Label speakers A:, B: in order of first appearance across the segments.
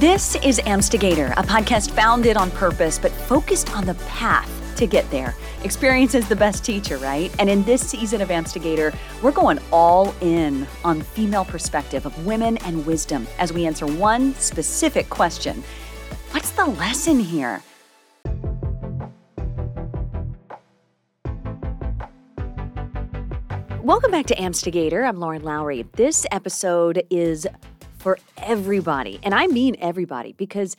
A: This is AMPstigator, a podcast founded on purpose but focused on the path to get there. Experience is the best teacher, right? And in this season of AMPstigator, we're going all in on female perspective of women and wisdom as we answer one specific question. What's the lesson here? Welcome back to AMPstigator. I'm Lauren Lowrey. This episode is for everybody, and I mean everybody, because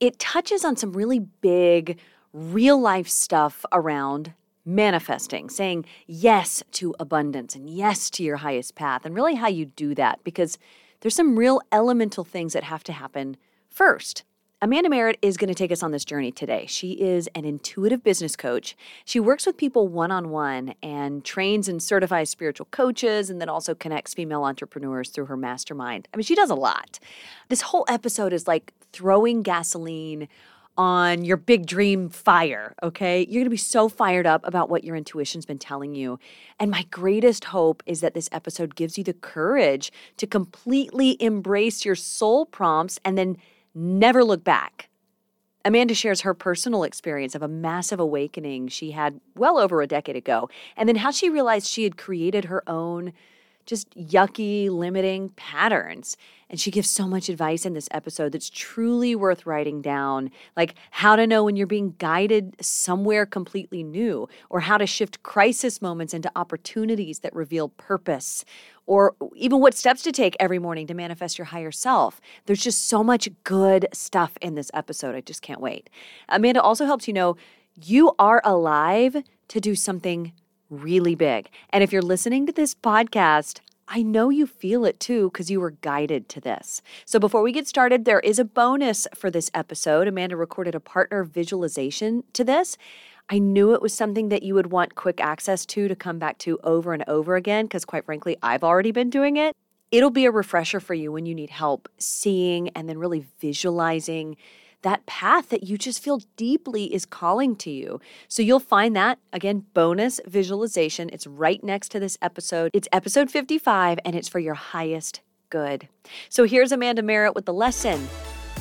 A: it touches on some really big, real life stuff around manifesting, saying yes to abundance and yes to your highest path, and really how you do that, because there's some real elemental things that have to happen first. Amanda Marit is going to take us on this journey today. She is an intuitive business coach. She works with people one on one and trains and certifies spiritual coaches, and then also connects female entrepreneurs through her mastermind. I mean, she does a lot. This whole episode is like throwing gasoline on your big dream fire, okay? You're gonna be so fired up about what your intuition's been telling you. And my greatest hope is that this episode gives you the courage to completely embrace your soul prompts and then never look back. Amanda shares her personal experience of a massive awakening she had well over a decade ago, and then how she realized she had created her own just yucky, limiting patterns. And she gives so much advice in this episode that's truly worth writing down, like how to know when you're being guided somewhere completely new, or how to shift crisis moments into opportunities that reveal purpose, or even what steps to take every morning to manifest your higher self. There's just so much good stuff in this episode. I just can't wait. Amanda also helps you know you are alive to do something really big. And if you're listening to this podcast, I know you feel it too because you were guided to this. So before we get started, there is a bonus for this episode. Amanda recorded a partner visualization to this. I knew it was something that you would want quick access to to come back to over and over again because, quite frankly, I've already been doing it. It'll be a refresher for you when you need help seeing and then really visualizing that path that you just feel deeply is calling to you. So you'll find that, again, bonus visualization. It's right next to this episode. It's episode 55, and it's for your highest good. So here's Amanda Marit with the lesson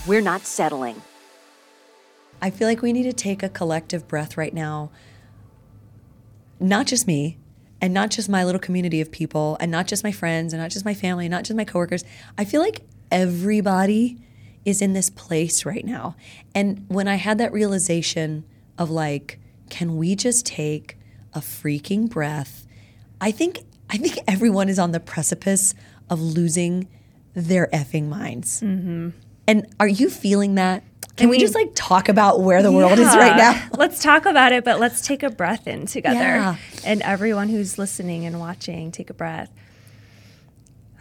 A: We're not settling.
B: I feel like we need to take a collective breath right now. Not just me, and not just my little community of people, and not just my friends, and not just my family, and not just my coworkers. I feel like everybody is in this place right now. And when I had that realization of like, can we just take a freaking breath? I think I think everyone is on the precipice of losing their effing minds. Mm-hmm. And are you feeling that? Can I mean, we just like talk about where the yeah, world is right now?
C: let's talk about it, but let's take a breath in together. Yeah. And everyone who's listening and watching, take a breath.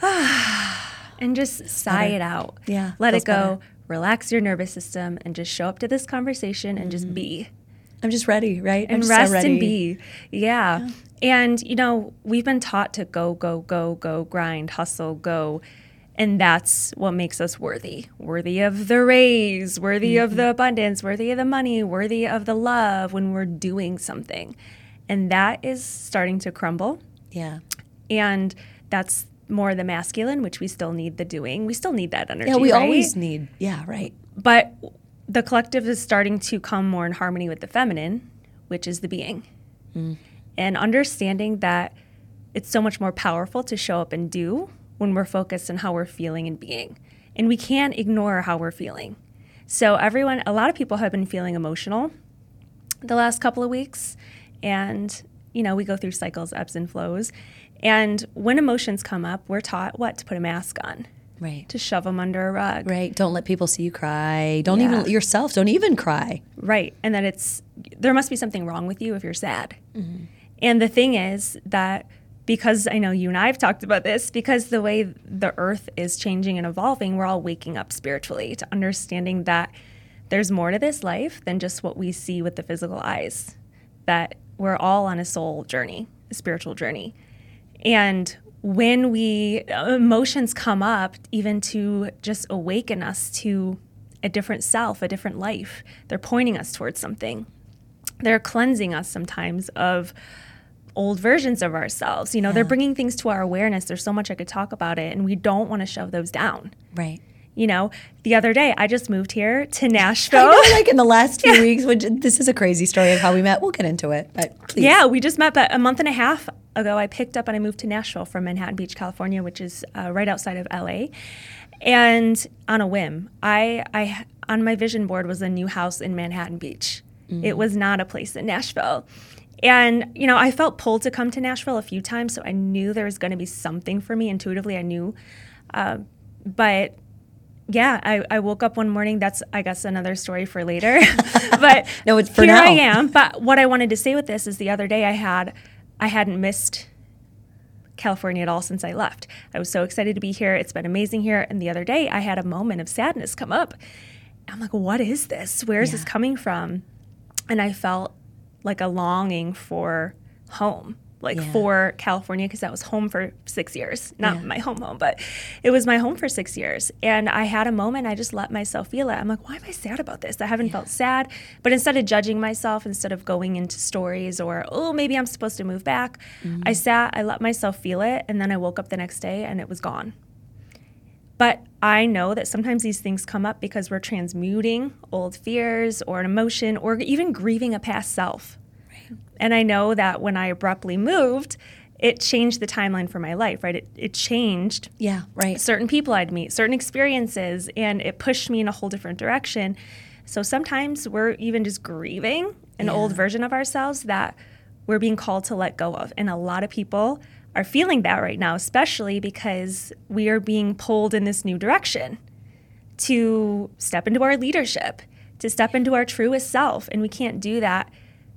C: and just sigh better. it out.
B: Yeah.
C: Let it go. Better. Relax your nervous system and just show up to this conversation and mm-hmm. just be.
B: I'm just ready, right?
C: And rest so and be. Yeah. yeah. And, you know, we've been taught to go, go, go, go, grind, hustle, go. And that's what makes us worthy. Worthy of the raise, worthy mm-hmm. of the abundance, worthy of the money, worthy of the love when we're doing something. And that is starting to crumble.
B: Yeah.
C: And that's more the masculine, which we still need the doing. We still need that energy.
B: Yeah, we
C: right?
B: always need. Yeah, right.
C: But the collective is starting to come more in harmony with the feminine, which is the being. Mm. And understanding that it's so much more powerful to show up and do when we're focused on how we're feeling and being. And we can't ignore how we're feeling. So, everyone, a lot of people have been feeling emotional the last couple of weeks. And, you know, we go through cycles, ebbs and flows. And when emotions come up, we're taught what? To put a mask on.
B: Right.
C: To shove them under a rug.
B: Right. Don't let people see you cry. Don't yeah. even yourself, don't even cry.
C: Right. And that it's, there must be something wrong with you if you're sad. Mm-hmm. And the thing is that because I know you and I have talked about this, because the way the earth is changing and evolving, we're all waking up spiritually to understanding that there's more to this life than just what we see with the physical eyes, that we're all on a soul journey, a spiritual journey. And when we uh, emotions come up, even to just awaken us to a different self, a different life, they're pointing us towards something. They're cleansing us sometimes of old versions of ourselves. You know, yeah. they're bringing things to our awareness. There's so much I could talk about it, and we don't want to shove those down.
B: Right.
C: You know, the other day I just moved here to Nashville.
A: Know, like in the last few weeks, which this is a crazy story of how we met. We'll get into it, but please.
C: Yeah, we just met, but a month and a half ago, I picked up and I moved to Nashville from Manhattan Beach, California, which is uh, right outside of LA. And on a whim, I, I on my vision board was a new house in Manhattan Beach. Mm-hmm. It was not a place in Nashville. And, you know, I felt pulled to come to Nashville a few times, so I knew there was going to be something for me intuitively. I knew. Uh, but yeah, I, I, woke up one morning. That's, I guess, another story for later. but
A: no, it's for
C: here
A: now.
C: I am. But what I wanted to say with this is the other day I had, I hadn't missed California at all since I left. I was so excited to be here. It's been amazing here. And the other day I had a moment of sadness come up. I'm like, what is this? Where is yeah. this coming from? And I felt like a longing for home like yeah. for California because that was home for six years. Not yeah. my home home, but it was my home for six years. And I had a moment, I just let myself feel it. I'm like, why am I sad about this? I haven't yeah. felt sad. But instead of judging myself, instead of going into stories or, oh, maybe I'm supposed to move back, mm-hmm. I sat, I let myself feel it. And then I woke up the next day and it was gone. But I know that sometimes these things come up because we're transmuting old fears or an emotion or even grieving a past self. And I know that when I abruptly moved, it changed the timeline for my life, right? It, it changed.
A: Yeah, right.
C: Certain people I'd meet, certain experiences, and it pushed me in a whole different direction. So sometimes we're even just grieving an yeah. old version of ourselves that we're being called to let go of. And a lot of people are feeling that right now, especially because we are being pulled in this new direction to step into our leadership, to step into our truest self. And we can't do that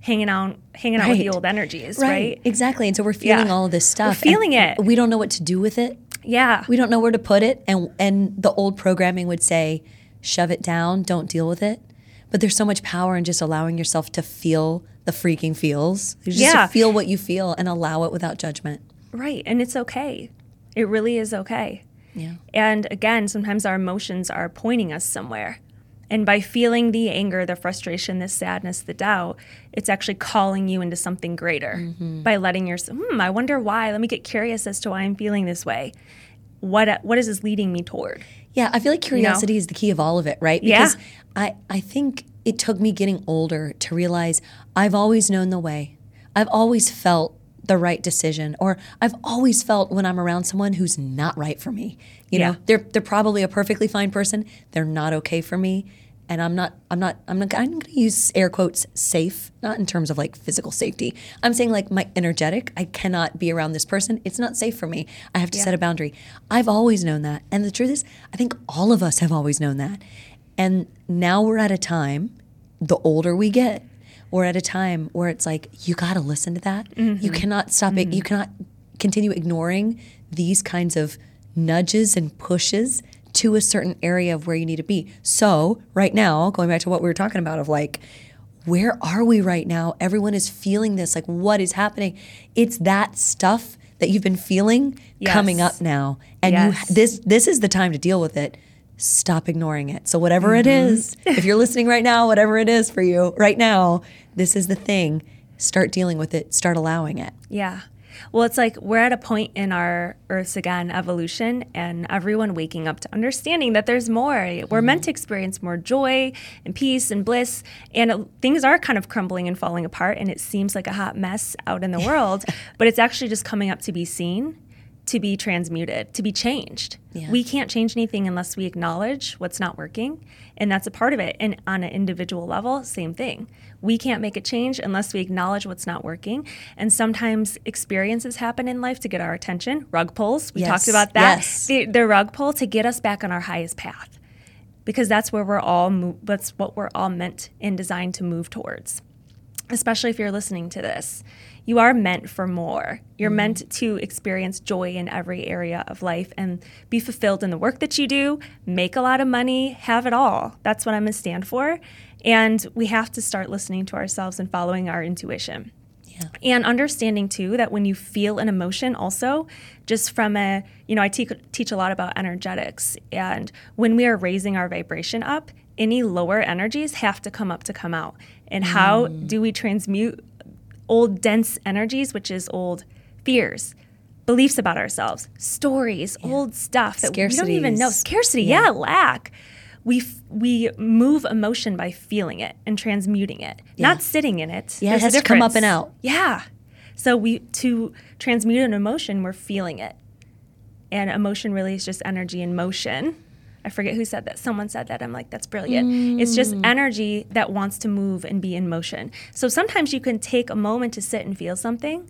C: hanging out hanging out right. with the old energies, right. right?
A: Exactly. And so we're feeling yeah. all of this stuff.
C: We're feeling it.
A: We don't know what to do with it.
C: Yeah.
A: We don't know where to put it. And and the old programming would say, shove it down, don't deal with it. But there's so much power in just allowing yourself to feel the freaking feels. Just yeah. feel what you feel and allow it without judgment.
C: Right. And it's okay. It really is okay.
A: Yeah.
C: And again, sometimes our emotions are pointing us somewhere. And by feeling the anger, the frustration, the sadness, the doubt, it's actually calling you into something greater mm-hmm. by letting yourself, hmm, I wonder why. Let me get curious as to why I'm feeling this way. What, what is this leading me toward?
A: Yeah, I feel like curiosity you know? is the key of all of it, right?
C: Because yeah.
A: I, I think it took me getting older to realize I've always known the way. I've always felt the right decision or I've always felt when I'm around someone who's not right for me. You yeah. know, they're they're probably a perfectly fine person. They're not okay for me. And I'm not I'm not I'm not I'm gonna use air quotes safe, not in terms of like physical safety. I'm saying like my energetic, I cannot be around this person. It's not safe for me. I have to yeah. set a boundary. I've always known that. And the truth is, I think all of us have always known that. And now we're at a time, the older we get, or at a time where it's like you got to listen to that. Mm-hmm. You cannot stop mm-hmm. it. You cannot continue ignoring these kinds of nudges and pushes to a certain area of where you need to be. So, right now, going back to what we were talking about of like where are we right now? Everyone is feeling this like what is happening? It's that stuff that you've been feeling yes. coming up now. And yes. you this this is the time to deal with it stop ignoring it. So, whatever mm-hmm. it is, if you're listening right now, whatever it is for you right now, this is the thing. Start dealing with it, start allowing it.
C: Yeah. Well, it's like we're at a point in our Earth's again evolution, and everyone waking up to understanding that there's more. Mm-hmm. We're meant to experience more joy and peace and bliss, and it, things are kind of crumbling and falling apart, and it seems like a hot mess out in the world, but it's actually just coming up to be seen to be transmuted, to be changed. Yeah. We can't change anything unless we acknowledge what's not working, and that's a part of it. And on an individual level, same thing. We can't make a change unless we acknowledge what's not working. And sometimes experiences happen in life to get our attention. Rug pulls, we yes. talked about that.
A: Yes.
C: The, the rug pull to get us back on our highest path, because that's where we're all. Mo- that's what we're all meant and designed to move towards. Especially if you're listening to this you are meant for more. You're mm-hmm. meant to experience joy in every area of life and be fulfilled in the work that you do, make a lot of money, have it all. That's what I'm going to stand for. And we have to start listening to ourselves and following our intuition.
A: Yeah.
C: And understanding too that when you feel an emotion, also just from a, you know, I te- teach a lot about energetics. And when we are raising our vibration up, any lower energies have to come up to come out. And how mm. do we transmute old dense energies, which is old fears, beliefs about ourselves, stories, old stuff that we don't even know. Scarcity,
A: Yeah.
C: yeah, lack. We f- we move emotion by feeling it and transmuting it, not sitting in it.
A: Yeah, it
C: There's a
A: has to come up and out.
C: Yeah. So we to transmute an emotion, we're feeling it. And emotion really is just energy in motion. I forget who said that. Someone said that. I'm like, that's brilliant. It's just
A: Mm.
C: energy that wants to move and be in motion. So sometimes you can take a moment to sit and feel something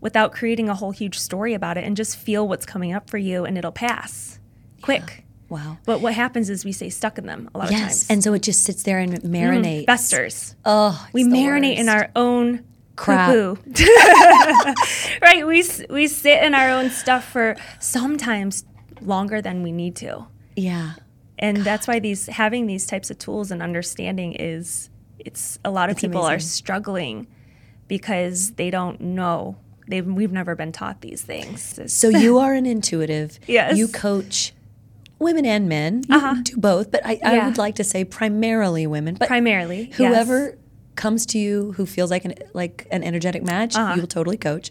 C: without creating a whole huge story about it and just feel what's coming up for you and it'll pass quick.
A: Wow.
C: But what happens is we stay stuck in them a lot of
A: Yes.
C: times.
A: And so it just sits there and marinates.
C: festers.
A: Oh,
C: we marinate in our own
A: Crap.
C: right? We we sit in our own stuff for sometimes longer than we need to,
A: Yeah.
C: and that's why these having these types of tools and understanding is it's a lot of
A: It's
C: people are struggling because they don't know. They've we've never been taught these things.
A: So you are an intuitive.
C: Yes.
A: You coach women and men. You
C: Uh-huh.
A: do both, but I, I
C: Yeah.
A: would like to say primarily women. But
C: primarily yes.
A: whoever comes to you who feels like an like an energetic match,
C: Uh-huh.
A: you will totally coach.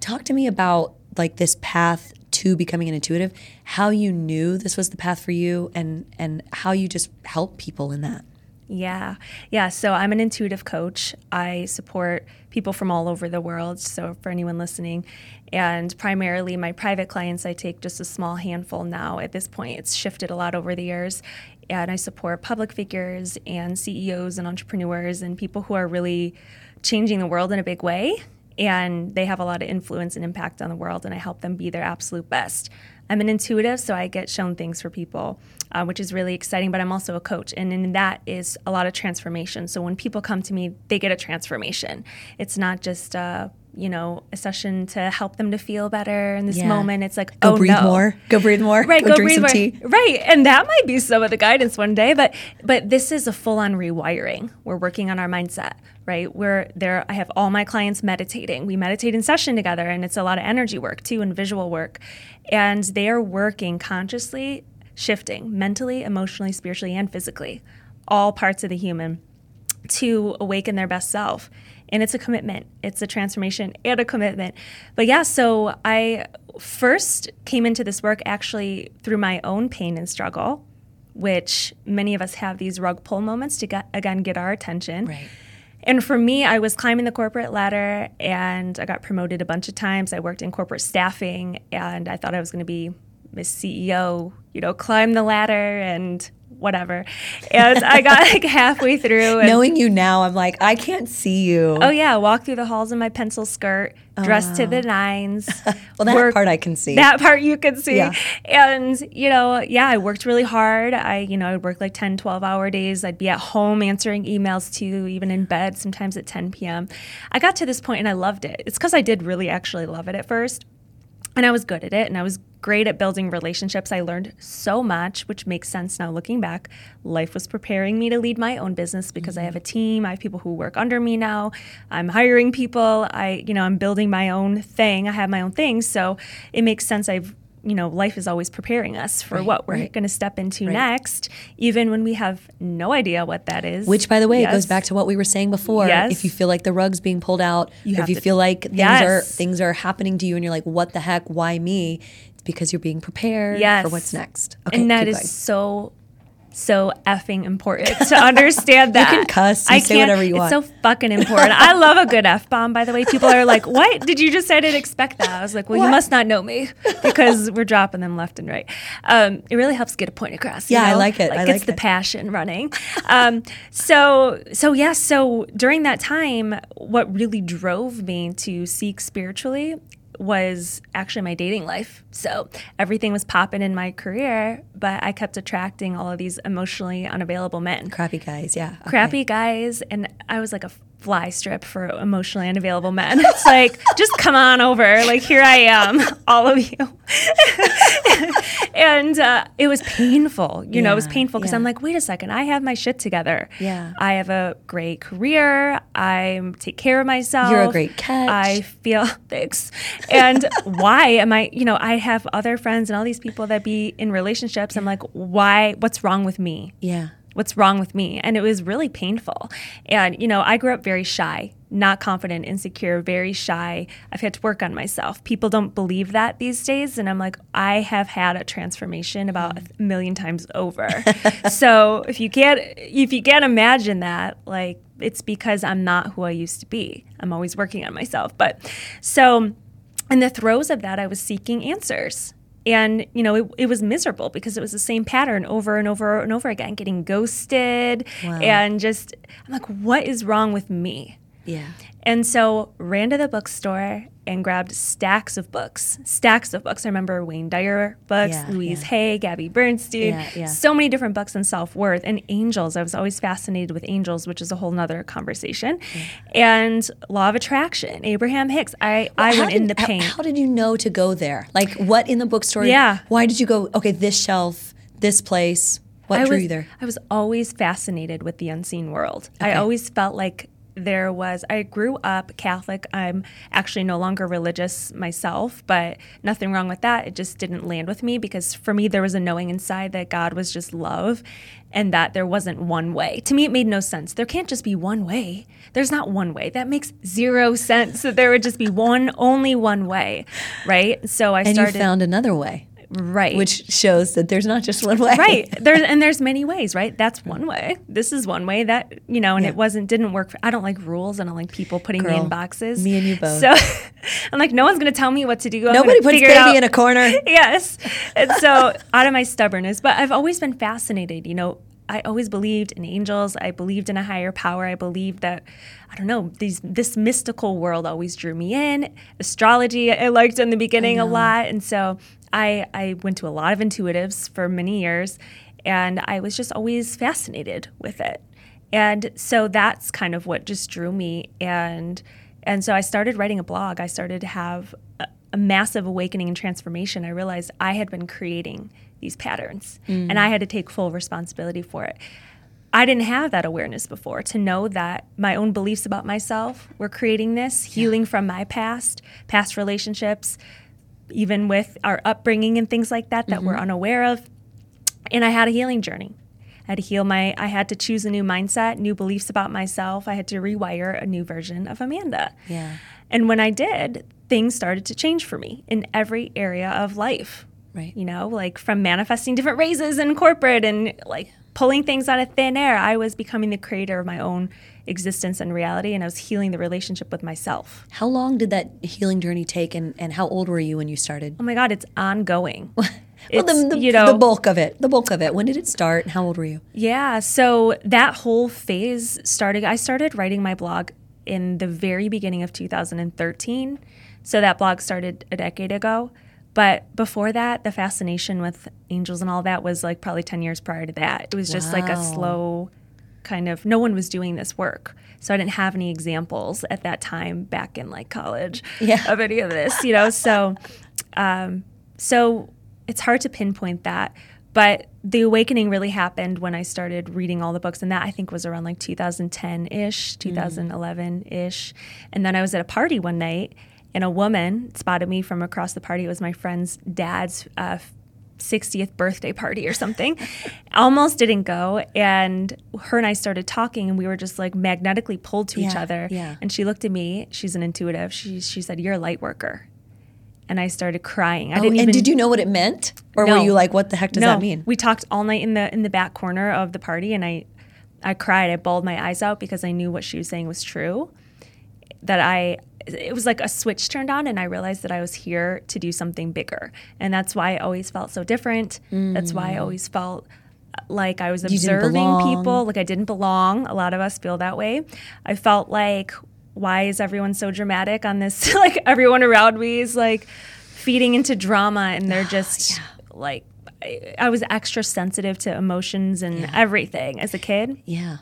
A: Talk to me about like this path to becoming an intuitive, how you knew this was the path for you and and how you just help people in that.
C: Yeah. Yeah. So I'm an intuitive coach. I support people from all over the world. So for anyone listening, and primarily my private clients, I take just a small handful now. At this point, it's shifted a lot over the years. And I support public figures and CEOs and entrepreneurs and people who are really changing the world in a big way. And they have a lot of influence and impact on the world, and I help them be their absolute best. I'm an intuitive, so I get shown things for people, uh, which is really exciting. But I'm also a coach, and in that is a lot of transformation. So when people come to me, they get a transformation. It's not just uh, you know a session to help them to feel better in this
A: Yeah.
C: moment. It's like
A: Go
C: oh
A: breathe
C: no.
A: more. Go breathe more.
C: Right,
A: Go,
C: go,
A: drink
C: breathe
A: some
C: more.
A: tea.
C: Right, and that might be some of the guidance one day, but but this is a full-on rewiring. We're working on our mindset, right? We're there. I have all my clients meditating. We meditate in session together, and it's a lot of energy work too, and visual work, and they are working consciously, shifting mentally, emotionally, spiritually, and physically, all parts of the human to awaken their best self. And it's a commitment. It's a transformation and a commitment. But yeah, so I first came into this work actually through my own pain and struggle, which many of us have these rug pull moments to get, again get our attention.
A: Right.
C: And for me, I was climbing the corporate ladder and I got promoted a bunch of times. I worked in corporate staffing and I thought I was going to be Miss CEO, you know, climb the ladder and whatever. And I got like halfway through and
A: Knowing you now, I'm like, I can't see you.
C: Oh yeah, walk through the halls in my pencil skirt, dressed to the ah. nines.
A: Well, that
C: work-
A: part I can see.
C: That part you can see.
A: Yeah.
C: And, you know, yeah, I worked really hard. I, you know, I'd work like 10, 12 hour days. I'd be at home answering emails too, even in bed, sometimes at 10 p.m. I got to this point and I loved it. It's because I did really actually love it at first. And I was good at it and I was great at building relationships. I learned so much, which makes sense now looking back. Life was preparing me to lead my own business because I have a team. I have people who work under me now. I'm hiring people. I, you know, I'm building my own thing. I have my own things. So it makes sense. I've, you know, life is always preparing us for
A: Right,
C: what we're
A: right.
C: going to step into
A: Right.
C: next, even when we have no idea what that is.
A: Which, by the way, it goes back to what we were saying before.
C: Yes.
A: If you feel like the rug's being pulled out,
C: You
A: if you
C: to-
A: feel like things
C: Yes.
A: are things are happening to you, and you're like, "What the heck? Why me?" Because you're being prepared
C: yes.
A: for what's next. Okay,
C: and that is
A: going.
C: so so effing important to understand that.
A: You can cuss, you
C: I
A: say
C: can't-
A: whatever you want.
C: it's so fucking important. I love a good f bomb. By the way, people are like, "What did you just say? I didn't expect that." I was like, "Well, you must not know me because we're dropping them left and right." Um, it really helps get a point across.
A: Yeah, I like it.
C: Like
A: I
C: gets
A: like
C: the
A: it.
C: passion running. Um, so so yeah. So during that time, what really drove me to seek spiritually was actually my dating life. So everything was popping in my career, but I kept attracting all of these emotionally unavailable men.
A: crappy guys. Yeah, okay.
C: Crappy guys, and I was like a fly strip for emotionally unavailable men. It's like, just come on over. Like, here I am, all of you. and uh, it was painful. You know, it was painful because
A: yeah.
C: I'm like, wait a second, I have my shit together.
A: Yeah.
C: I have a great career. I take care of myself.
A: You're a great catch.
C: I feel thanks. And why am I, you know, I have other friends and all these people that be in relationships. I'm like, why? What's wrong with me?
A: Yeah,
C: What's wrong with me? And it was really painful. And, you know, I grew up very shy. not confident, insecure, very shy. I've had to work on myself. People don't believe that these days. And I'm like, I have had a transformation about a mm. million times over. so if you can't if you can't imagine that, like it's because I'm not who I used to be. I'm always working on myself. But so in the throes of that, I was seeking answers. And, you know, it, it was miserable because it was the same pattern over and over and over again, getting ghosted
A: Wow.
C: and just, I'm like, what is wrong with me?
A: Yeah.
C: And so ran to the bookstore and grabbed stacks of books, stacks of books. I remember Wayne Dyer books,
A: Yeah,
C: Louise
A: yeah.
C: Hay, Gabby Bernstein,
A: Yeah,
C: so many different books on self worth and angels. I was always fascinated with angels, which is a whole nother conversation. And law of attraction, Abraham Hicks. I, I
A: How
C: went in
A: did-
C: the
A: how-
C: pain.
A: How, did you know to go there? Like what in the bookstore?
C: Yeah.
A: Why did you go? Okay, this shelf, this place. What
C: I
A: drew
C: was,
A: you there?
C: I was always fascinated with the unseen world. I always felt like there was, I grew up Catholic. I'm actually no longer religious myself, but nothing wrong with that. It just didn't land with me because for me, there was a knowing inside that God was just love and that there wasn't one way. To me, it made no sense. There can't just be one way. There's not one way. That makes zero sense that there would just be one, only one way, right? So I
A: And
C: started.
A: you found another way,
C: right.
A: which shows that there's not just one way.
C: right there's and there's many ways right that's one way this is one way that you know and
A: Yeah.
C: it wasn't didn't work for, i don't like rules and i don't like people putting me in boxes
A: me and you both.
C: so i'm like no one's gonna tell me what to do I'm
A: Nobody puts baby
C: out.
A: in a corner.
C: yes and so out of my stubbornness but i've always been fascinated you know I always believed in angels. I believed in a higher power. I believed that I don't know these this mystical world always drew me in. Astrology I liked in the beginning a lot, and so I I went to a lot of intuitives for many years, and I was just always fascinated with it. And so that's kind of what just drew me and and so I started writing a blog. I started to have a, a massive awakening and transformation. I realized I had been creating these patterns and mm. I had to take full responsibility for it. I didn't have that awareness before to know that my own beliefs about myself were creating this, healing from my past, past relationships, even with our upbringing and things like that that we're mm-hmm. unaware of. And I had a healing journey. I had to heal my, I had to choose a new mindset, new beliefs about myself. I had to rewire a new version of Amanda.
A: Yeah.
C: And when I did, things started to change for me in every area of life.
A: Right.
C: You know, like from manifesting different raises in corporate and like pulling things out of thin air, I was becoming the creator of my own existence and reality, and I was healing the relationship with myself.
A: How long did that healing journey take, and, and how old were you when you started?
C: Oh my God, it's ongoing.
A: well, the, the,
C: you know,
A: the bulk of it. The bulk of it. When did it start? and How old were you?
C: Yeah, so that whole phase started. I started writing my blog in the very beginning of 2013. So that blog started a decade ago. But before that, the fascination with angels and all that was like probably 10 years prior to that. It was just like a slow kind of, no one was doing this work. So I didn't have any examples at that time back in like college
A: Yeah.
C: of any of this, you know? So, um, so it's hard to pinpoint that. But the awakening really happened when I started reading all the books, and that I think was around like 2010 ish, 2011 ish. And then I was at a party one night, and a woman spotted me from across the party. It was my friend's dad's uh, 60th birthday party or something. Almost didn't go. And her and I started talking, and we were just like magnetically pulled to each other.
A: yeah.
C: And she looked at me, she's an intuitive. She, she said, You're a light worker. And I started crying. I
A: Oh,
C: didn't
A: and did you know what it meant, or
C: No.
A: were you like, "What the heck does
C: no,
A: that mean?"
C: We talked all night in the in the back corner of the party, and I, I cried. I bawled my eyes out because I knew what she was saying was true. That I, it was like a switch turned on, and I realized that I was here to do something bigger, and that's why I always felt so different. That's why I always felt uh, like I was observing people, like I didn't belong. A lot of us feel that way. I felt like, why is everyone so dramatic on this? like everyone around me is like feeding into drama, and they're just like. I, I was extra sensitive to emotions and everything as a kid.
A: yeah.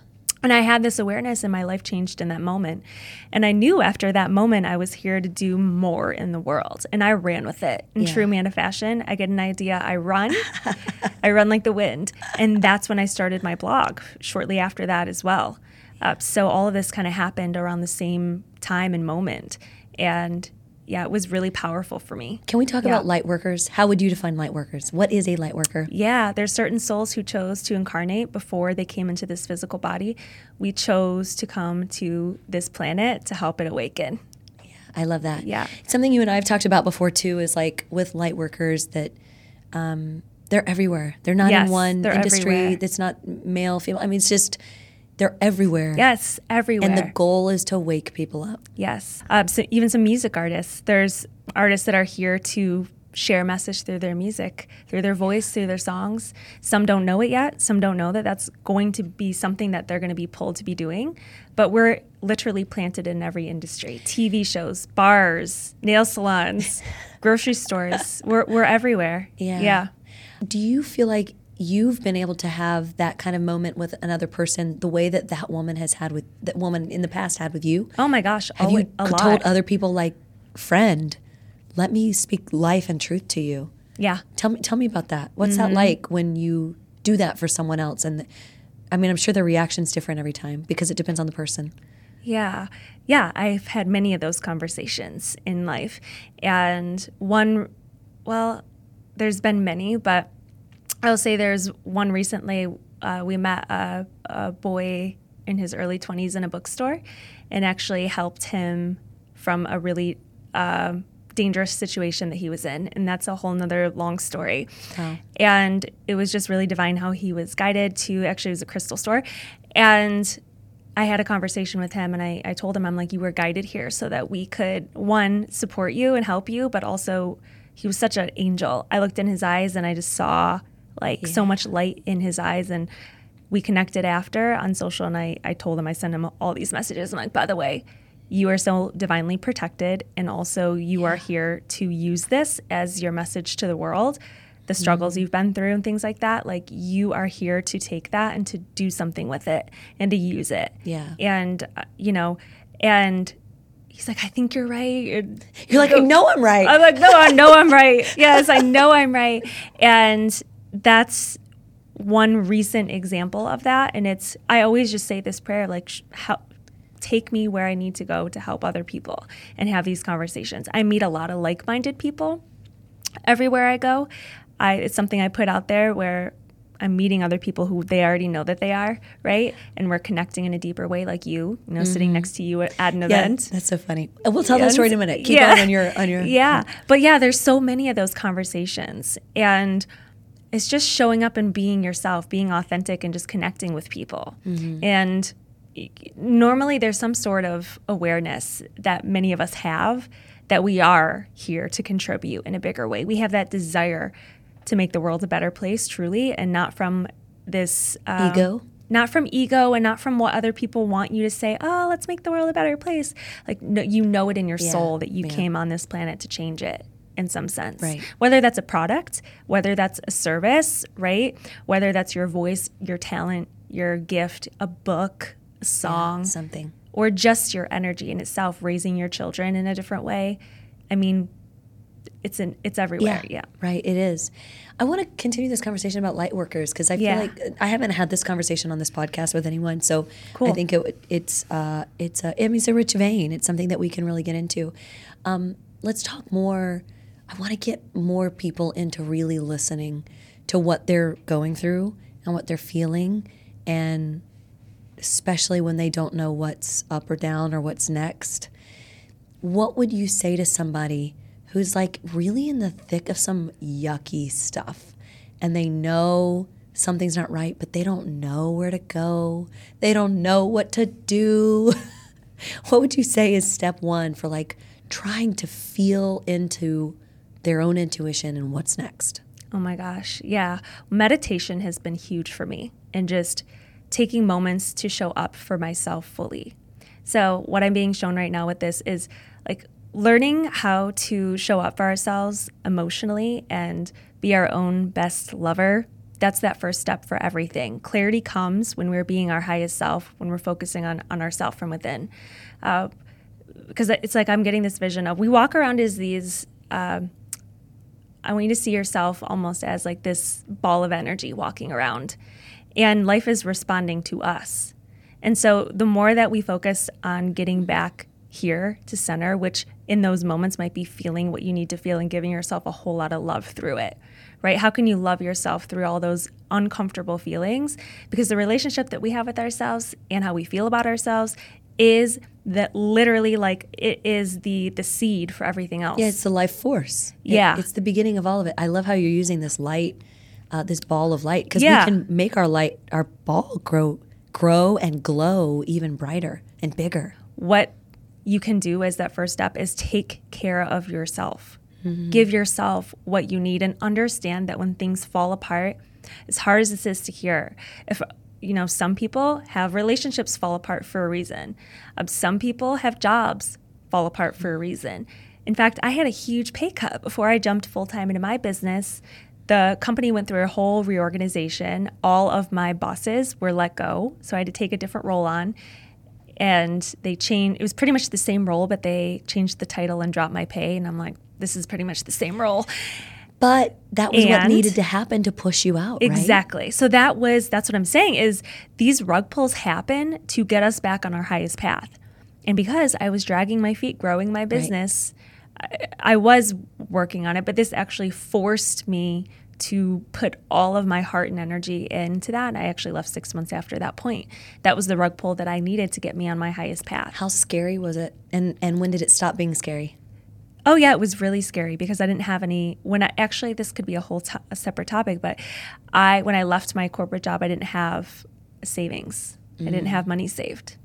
C: And I had this awareness, and my life changed in that moment. And I knew after that moment I was here to do more in the world. And I ran with it in
A: Yeah.
C: true Amanda fashion. I get an idea, I run, I run like the wind. And that's when I started my blog shortly after that as well. Uh, so all of this kind of happened around the same time and moment. And yeah, it was really powerful for me.
A: Can we talk
C: Yeah.
A: about light workers? How would you define light workers? What is a light worker?
C: Yeah, there's certain souls who chose to incarnate before they came into this physical body. We chose to come to this planet to help it awaken.
A: Yeah, I love that.
C: Yeah.
A: Something you and I have talked about before too is like with light workers that um, they're everywhere. They're not
C: Yes,
A: in one industry
C: everywhere.
A: that's not male, female. I mean, it's just they're everywhere.
C: Yes, everywhere.
A: And the goal is to wake people up.
C: Yes. Uh, so even some music artists. There's artists that are here to share a message through their music, through their voice, through their songs. Some don't know it yet. Some don't know that that's going to be something that they're going to be pulled to be doing. But we're literally planted in every industry TV shows, bars, nail salons, grocery stores. We're, we're everywhere.
A: Yeah.
C: Yeah.
A: Do you feel like you've been able to have that kind of moment with another person the way that that woman has had with that woman in the past had with you?
C: Oh my gosh.
A: Have
C: alwa-
A: you c-
C: lot.
A: told other people like, friend, let me speak life and truth to you?
C: yeah.
A: Tell me, tell me about that. What's
C: Mm-hmm.
A: that like when you do that for someone else? And th- I mean, I'm sure the reaction's different every time because it depends on the person.
C: Yeah. Yeah. I've had many of those conversations in life. And one, well, there's been many, but I'll say there's one recently. Uh, we met a, a boy in his early 20s in a bookstore and actually helped him from a really um dangerous situation that he was in. And that's a whole nother long story. And it was just really divine how he was guided to actually, it was a crystal store. And I had a conversation with him and I, I told him, I'm like, you were guided here so that we could, one, support you and help you, but also he was such an angel. I looked in his eyes and I just saw like so much light in his eyes. And we connected after on social and I, I told him, I sent him all these messages. I'm like, by the way, you are so divinely protected. And also, you are here to use this as your message to the world. The struggles you've been through and things like that, like you are here to take that and to do something with it and to use it.
A: Yeah.
C: And, uh, you know, and he's like, I think you're right. And
A: You're like, I know I'm right.
C: I'm like, no, I know I'm right. Yes, I know I'm right. And that's one recent example of that. And it's, I always just say this prayer, like, how, take me where I need to go to help other people and have these conversations. I meet a lot of like minded people everywhere I go. I, it's something I put out there where I'm meeting other people who they already know that they are, right? And we're connecting in a deeper way, like you, you know, sitting next to you at, an
A: yeah,
C: event.
A: that's so funny. Uh, We'll tell that story in a minute. Keep
C: Yeah.
A: going on your on your.
C: yeah but yeah there's so many of those conversations and it's just showing up and being yourself being authentic and just connecting with people. And normally there's some sort of awareness that many of us have that we are here to contribute in a bigger way. We have that desire to make the world a better place truly and not from this um,
A: Ego?
C: not from ego and not from what other people want you to say oh let's make the world a better place. Like no, you know it in your
A: Yeah,
C: soul that you
A: yeah.
C: came on this planet to change it in some sense
A: Right.
C: whether that's a product whether that's a service right whether that's your voice your talent your gift a book a song
A: Something.
C: or just your energy in itself raising your children in a different way i mean it's in it's everywhere yeah,
A: Right, it is. I want to continue this conversation about light workers because I feel
C: Yeah.
A: like I haven't had this conversation on this podcast with anyone. So I think it, it's uh, it's a, I mean, it's a rich vein. It's something that we can really get into. Um, let's talk more. I want to get more people into really listening to what they're going through and what they're feeling, and especially when they don't know what's up or down or what's next what would you say to somebody who's like really in the thick of some yucky stuff and they know something's not right, but they don't know where to go? They don't know what to do. what would you say is step one for like trying to feel into their own intuition and what's next?
C: Oh my gosh. Yeah. Meditation has been huge for me and just taking moments to show up for myself fully. So, what I'm being shown right now with this is like learning how to show up for ourselves emotionally and be our own best lover. That's that first step for everything. Clarity comes when we're being our highest self, when we're focusing on, on ourself from within. Uh, because it's like I'm getting this vision of we walk around as these um, I want you to see yourself almost as like this ball of energy walking around. And life is responding to us. And so the more that we focus on getting back here to center, which in those moments might be feeling what you need to feel and giving yourself a whole lot of love through it, right? How can you love yourself through all those uncomfortable feelings? Because the relationship that we have with ourselves and how we feel about ourselves is that literally like it is the the seed for everything else.
A: Yeah, it's the life force. It-
C: Yeah.
A: it's the beginning of all of it. I love how you're using this light, uh, this ball of light, because
C: Yeah.
A: we can make our light, our ball grow, grow and glow even brighter and bigger.
C: what you can do as that first step is take care of yourself. Give yourself what you need and understand that when things fall apart, as hard as this is to hear, if you know, some people have relationships fall apart for a reason. Um, some people have jobs fall apart for a reason. In fact, I had a huge pay cut before I jumped full time into my business. The company went through a whole reorganization. All of my bosses were let go, so I had to take a different role on and they changed it was pretty much the same role but they changed the title and dropped my pay and i'm like this is pretty much the same role
A: But that was what needed to happen to push you out, right?
C: exactly so that was that's what i'm saying is these rug pulls happen to get us back on our highest path and because i was dragging my feet growing my business I, I was working on it but this actually forced me to put all of my heart and energy into that and i actually left six months after that point that was the rug pull that i needed to get me on my highest path
A: How scary was it? And and when did it stop being scary?
C: Oh yeah, it was really scary because I didn't have any. When I actually, this could be a whole to- a separate topic, but I when I left my corporate job, I didn't have savings. I didn't mm. have money saved.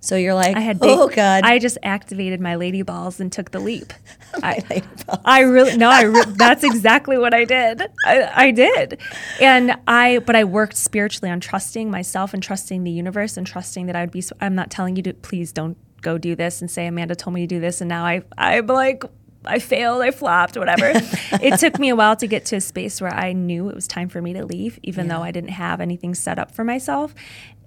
A: So you're like,
C: I had oh, big,
A: oh god,
C: I just activated my lady balls and took the leap. I, I really no, I re- that's exactly what I did. I, I did, and I but I worked spiritually on trusting myself and trusting the universe and trusting that I would be. I'm not telling you to please don't go do this and say Amanda told me to do this, and now I I'm like. I failed, I flopped, whatever. it took me a while to get to a space where I knew it was time for me to leave, even though I didn't have anything set up for myself.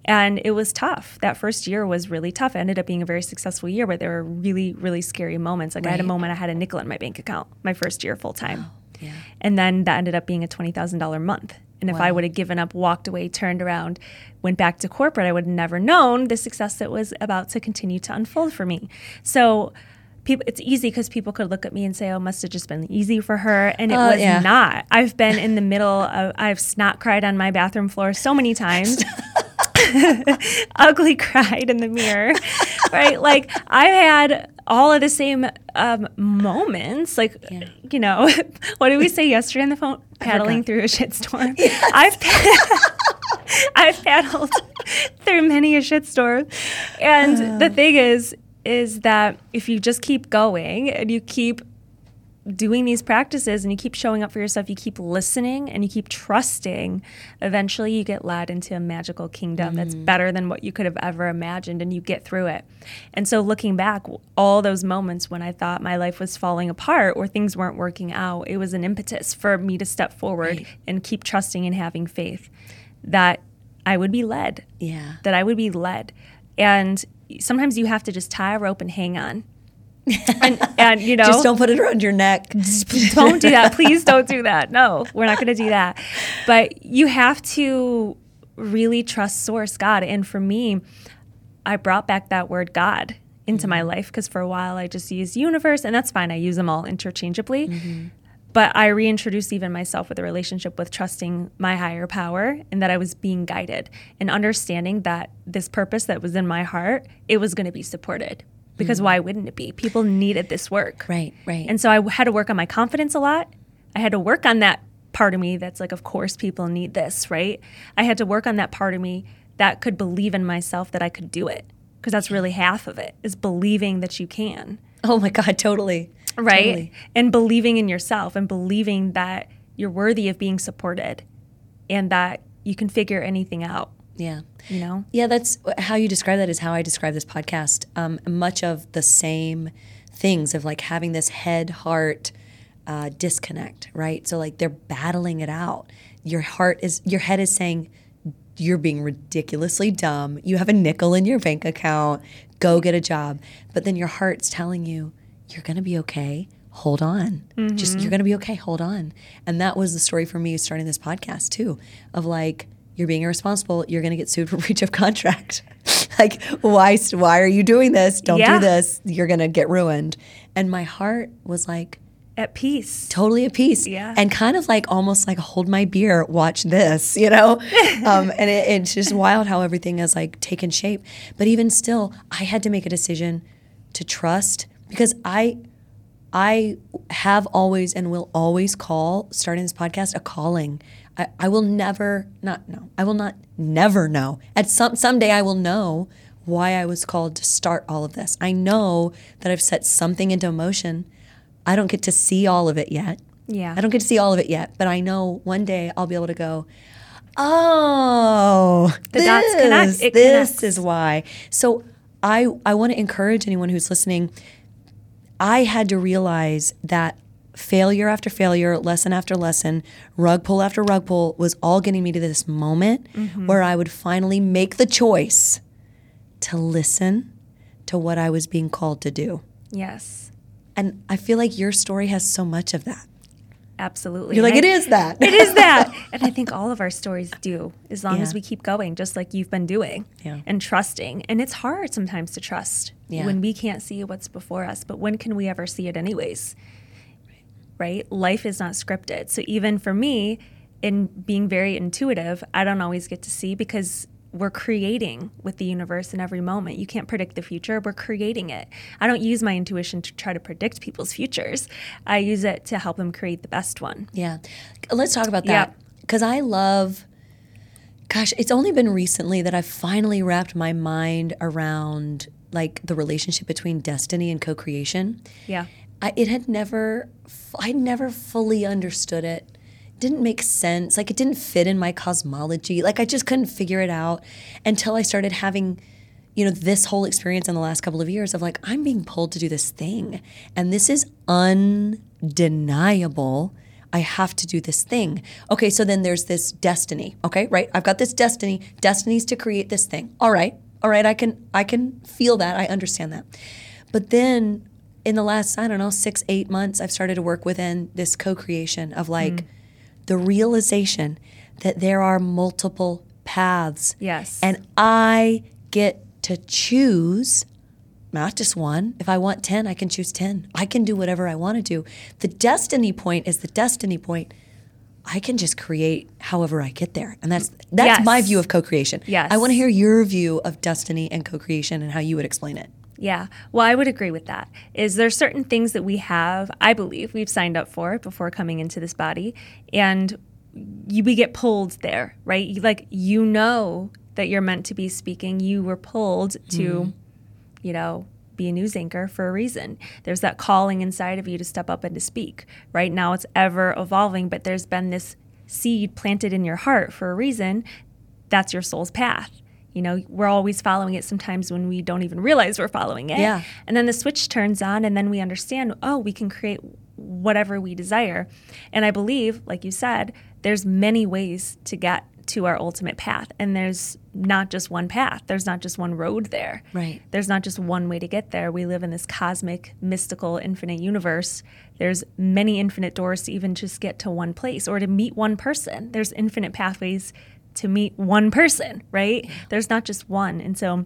C: And it was tough. That first year was really tough. It ended up being a very successful year, but there were really, really scary moments. Like I had a moment I had a nickel in my bank account my first year full time.
A: yeah.
C: And then that ended up being a $20,000 month. And if I would have given up, walked away, turned around, went back to corporate, I would have never known the success that was about to continue to unfold for me. So people, it's easy because people could look at me and say, oh, must have just been easy for her. And it
A: Uh,
C: was
A: yeah.
C: not. I've been in the middle of, I've snot cried on my bathroom floor so many times. ugly cried in the mirror, right? Like I had all of the same um, moments. Like, you know, what did we say yesterday on the phone? Paddling through a shitstorm. I've I've paddled through many a shitstorm, and the thing is, is that if you just keep going and you keep doing these practices and you keep showing up for yourself, you keep listening and you keep trusting, eventually you get led into a magical kingdom that's mm. better than what you could have ever imagined and you get through it. And so looking back, all those moments when I thought my life was falling apart or things weren't working out, it was an impetus for me to step forward
A: Right.
C: and keep trusting and having faith that I would be led
A: Yeah.
C: that I would be led. And sometimes you have to just tie a rope and hang on. And, and you know,
A: Just don't put it around your neck.
C: don't do that. Please don't do that. No, we're not going to do that. But you have to really trust source God. And for me, I brought back that word God into my mm-hmm. life because for a while I just used universe, and that's fine. I use them all interchangeably. Mm-hmm. But I reintroduced even myself with a relationship with trusting my higher power and that I was being guided and understanding that this purpose that was in my heart, it was going to be supported. Because mm. why wouldn't it be? People needed this work.
A: Right, right.
C: And so I had to work on my confidence a lot. I had to work on that part of me that's like, of course, people need this, right? I had to work on that part of me that could believe in myself that I could do it. Because that's really half of it is believing that you can,
A: oh my God, totally.
C: right?
A: Totally.
C: And believing in yourself and believing that you're worthy of being supported and that you can figure anything out,
A: Yeah.
C: you know?
A: Yeah, that's how you describe that is how I describe this podcast. Um, much of the same things of like having this head heart uh, disconnect, right? So like they're battling it out. Your heart is your head is saying you're being ridiculously dumb. You have a nickel in your bank account. Go get a job. But then your heart's telling you you're going to be okay. Hold on. Just you're going to be okay. Hold on. And that was the story for me starting this podcast too of like you're being irresponsible. You're going to get sued for breach of contract. like, why, why are you doing this? Don't
C: Yeah.
A: do this. You're going to get ruined. And my heart was like,
C: At peace.
A: totally at peace.
C: Yeah.
A: And kind of like almost like hold my beer, watch this, you know? um, and it, it's just wild how everything has like taken shape. But even still, I had to make a decision to trust because I I have always and will always call starting this podcast a calling. I, I will never not know. I will not never know. At some someday I will know why I was called to start all of this. I know that I've set something into motion. I don't get to see all of it yet.
C: Yeah.
A: I don't get to see all of it yet, but I know one day I'll be able to go, oh,
C: The
A: this,
C: dots connect. It
A: this
C: connects.
A: is why. So I I want to encourage anyone who's listening. I had to realize that failure after failure, lesson after lesson, rug pull after rug pull was all getting me to this moment
C: Mm-hmm.
A: where I would finally make the choice to listen to what I was being called to do.
C: Yes.
A: And I feel like your story has so much of that.
C: Absolutely.
A: You're like,
C: And
A: it
C: I-
A: is that.
C: It is that. and I think all of our stories do, as long as we keep going, just like you've been doing
A: Yeah.
C: and trusting. And it's hard sometimes to trust
A: Yeah.
C: when we can't see what's before us. But when can we ever see it, anyways? Right? Life is not scripted. So even for me, in being very intuitive, I don't always get to see because we're creating with the universe in every moment. You can't predict the future, we're creating it. I don't use my intuition to try to predict people's futures. I use it to help them create the best one.
A: Yeah. Let's talk about
C: Yeah.
A: that. Because I love, gosh, it's only been recently that I've finally wrapped my mind around like the relationship between destiny and co creation.
C: Yeah.
A: I, it had never, I never fully understood it. Didn't make sense. Like it didn't fit in my cosmology. Like I just couldn't figure it out until I started having, you know, this whole experience in the last couple of years of like, I'm being pulled to do this thing. And this is undeniable. I have to do this thing. Okay, so then there's this destiny. Okay, right? I've got this destiny. Destiny's to create this thing. All right. All right, I can I can feel that. I understand that. But then in the last, I don't know, six, eight months, I've started to work within this co creation of like mm. the realization that there are multiple paths.
C: Yes.
A: And I get to choose not just one. If I want 10, I can choose 10. I can do whatever I want to do. The destiny point is the destiny point. I can just create however I get there. And that's that's
C: Yes.
A: my view of co-creation.
C: Yes.
A: I want to hear your view of destiny and co-creation and how you would explain it.
C: Yeah. Well, I would agree with that. Is there certain things that we have, I believe, we've signed up for before coming into this body and you, we get pulled there, right? You- Like you know that you're meant to be speaking. You were pulled to, hmm. you know, be a news anchor for a reason. There's that calling inside of you to step up and to speak. Right now it's ever evolving, but there's been this seed planted in your heart for a reason. That's your soul's path. You know, we're always following it sometimes when we don't even realize we're following it.
A: Yeah.
C: And then the switch turns on, and then we understand, oh, we can create whatever we desire. And I believe, like you said, there's many ways to get to our ultimate path. And there's not just one path, there's not just one road there.
A: Right.
C: There's not just one way to get there. We live in this cosmic, mystical, infinite universe. There's many infinite doors to even just get to one place or to meet one person. There's infinite pathways to meet one person, right? There's not just one. And so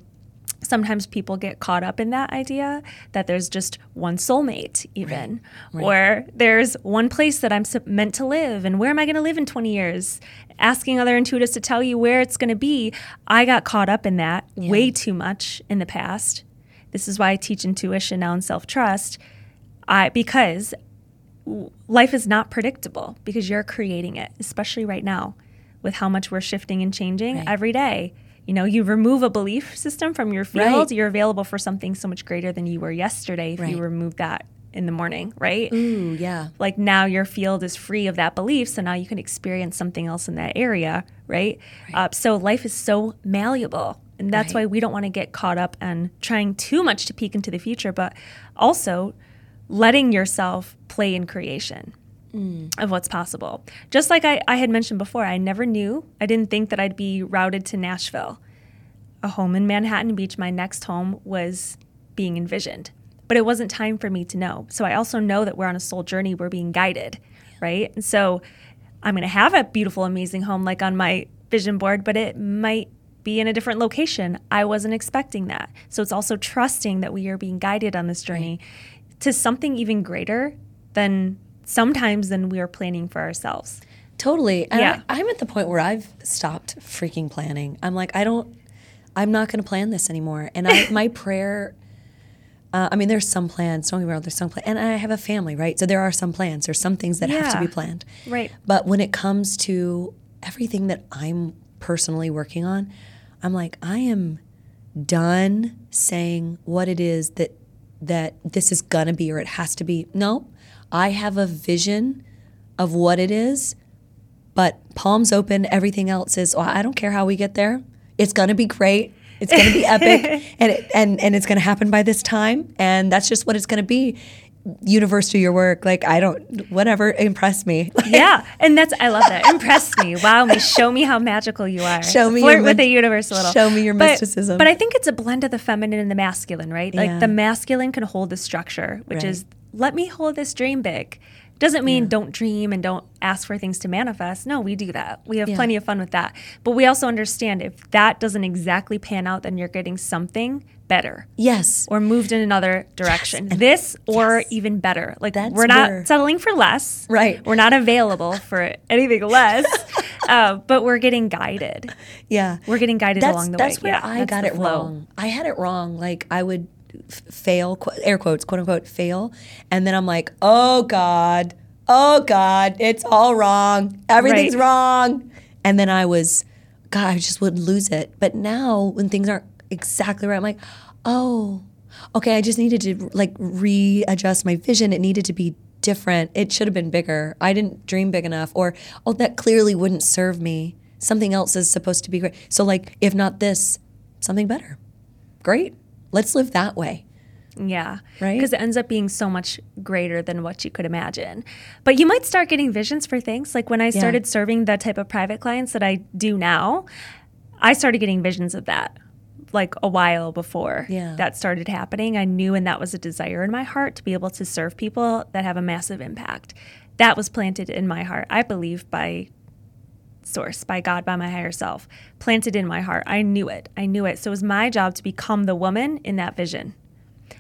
C: sometimes people get caught up in that idea that there's just one soulmate even. Or there's one place that i'm meant to live and where am i going to live in 20 years? Asking other intuitives to tell you where it's going to be. I got caught up in that way too much in the past. This is why i teach intuition now and self-trust. I because life is not predictable because you're creating it especially right now with how much we're shifting and changing
A: Right.
C: every day you know you remove a belief system from your field
A: Right.
C: you're available for something so much greater than you were yesterday if
A: Right.
C: you remove that in the morning right
A: Ooh, yeah.
C: like now your field is free of that belief so now you can experience something else in that area right, Uh, so life is so malleable and that's why we don't want to get caught up and trying too much to peek into the future but also letting yourself play in creation Mm. of what's possible. Just like I, I had mentioned before, I never knew, I didn't think that I'd be routed to Nashville. A home in Manhattan Beach, my next home, was being envisioned. But it wasn't time for me to know. So I also know that we're on a soul journey, we're being guided, right? And so I'm going to have a beautiful, amazing home like on my vision board, but it might be in a different location. I wasn't expecting that. So it's also trusting that we are being guided on this journey to something even greater than sometimes than we are planning for ourselves.
A: Totally. And
C: Yeah.
A: I, I'm at the point where I've stopped freaking planning. I'm like, I don't, I'm not going to plan this anymore. And I, my prayer, uh, I mean, there's some plans. Don't get me wrong. There's some plans, and I have a family, right? So there are some plans. There's some things that have to be planned.
C: Right.
A: But when it comes to everything that I'm personally working on, I'm like, I am done saying what it is that that this is gonna be or it has to be. No, I have a vision of what it is, but palms open. Everything else is. I don't care how we get there. It's gonna be great. It's gonna be epic, and it, and and it's gonna happen by this time, and that's just what it's gonna be. Universe, do your work. Like I don't, whatever. Impress me.
C: yeah, and that's I love that. Impress me, wow me, show me how magical you are.
A: Show me
C: flirt
A: your
C: with the universe a little.
A: show me your
C: But-
A: mysticism.
C: But I think it's a blend of the feminine and the masculine, right?
A: Yeah.
C: Like the masculine can hold the structure, which
A: Right.
C: is let me hold this dream big. Doesn't mean don't dream and don't ask for things to manifest. No, we do that. We have
A: Yeah.
C: plenty of fun with that. But we also understand if that doesn't exactly pan out, then you're getting something better
A: yes.
C: or moved in another direction.
A: and-
C: this or
A: yes.
C: even better. Like
A: That's
C: we're not
A: where-
C: settling for less.
A: Right.
C: We're not available for anything less. uh, but we're getting guided.
A: Yeah.
C: We're getting guided
A: that's,
C: along the
A: that's
C: way.
A: where
C: Yeah,
A: I
C: that's
A: got it
C: flow.
A: wrong. I had it wrong. Like I would fail, air quotes, quote unquote, fail, and then I'm like, oh god, oh god, it's all wrong. Everything's
C: Right.
A: wrong. And then I was, God, I just would lose it. But now when things aren't exactly right, I'm like, oh, okay, I just needed to like readjust my vision. It needed to be different. It should have been bigger. I didn't dream big enough, or oh, that clearly wouldn't serve me. Something else is supposed to be great. So like, if not this, something better. Great. Let's live that way.
C: Yeah.
A: Right?
C: Because it ends up being so much greater than what you could imagine. But you might start getting visions for things. Like when I started serving the type of private clients that I do now, I started getting visions of that like a while before
A: Yeah.
C: that started happening. I knew and that was a desire in my heart to be able to serve people that have a massive impact. That was planted in my heart, I believe, by source, by God, by my higher self, planted in my heart. I knew it. I knew it. So it was my job to become the woman in that vision.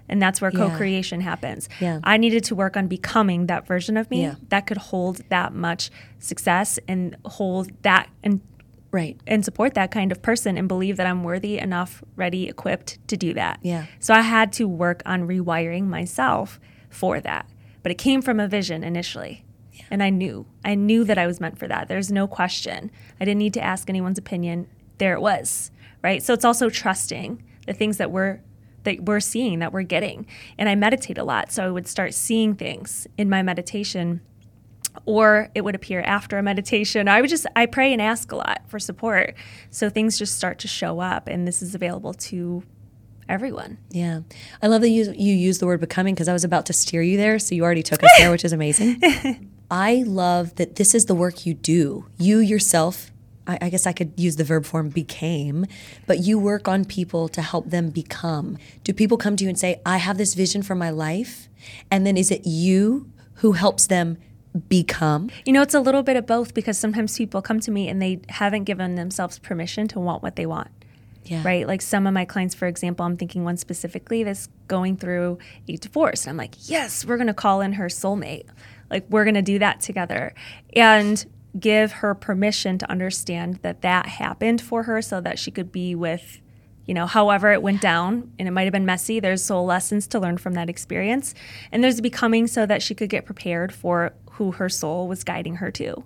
C: And that's where
A: Yeah.
C: co creation happens.
A: Yeah.
C: I needed to work on becoming that version of me
A: Yeah.
C: that could hold that much success and hold that and
A: Right.
C: and support that kind of person and believe that I'm worthy enough, ready, equipped to do that.
A: Yeah.
C: So I had to work on rewiring myself for that. But it came from a vision initially. And I knew. I knew that I was meant for that. There's no question. I didn't need to ask anyone's opinion. There it was. Right? So it's also trusting the things that we're that we're seeing, that we're getting. And I meditate a lot. So I would start seeing things in my meditation or it would appear after a meditation. I would just I pray and ask a lot for support. So things just start to show up and this is available to everyone.
A: Yeah. I love that you, you use the word becoming because I was about to steer you there. So you already took us there, which is amazing. I love that this is the work you do. You yourself, I, I guess I could use the verb form became, but you work on people to help them become. Do people come to you and say, I have this vision for my life? And then is it you who helps them become?
C: You know, it's a little bit of both because sometimes people come to me and they haven't given themselves permission to want what they want.
A: Yeah.
C: Right? Like some of my clients, for example, I'm thinking one specifically that's going through a divorce. And I'm like, yes, we're going to call in her soulmate. Like, we're going to do that together. And give her permission to understand that that happened for her so that she could be with, you know, however it went down. And it might have been messy. There's soul lessons to learn from that experience. And there's becoming so that she could get prepared for who her soul was guiding her to.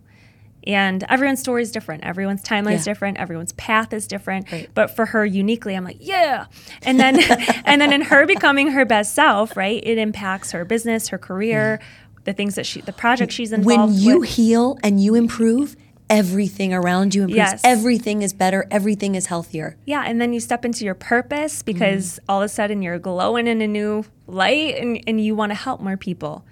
C: And everyone's story is different. Everyone's timeline is
A: Yeah.
C: different. Everyone's path is different.
A: Right.
C: But for her uniquely, I'm like, yeah. And then, and then in her becoming her best self, right? It impacts her business, her career, the things that she, the project she's involved.
A: When you
C: with.
A: heal and you improve, everything around you improves.
C: Yes.
A: Everything is better. Everything is healthier.
C: Yeah, and then you step into your purpose because
A: Mm-hmm.
C: all of a sudden you're glowing in a new light and, and you want to help more people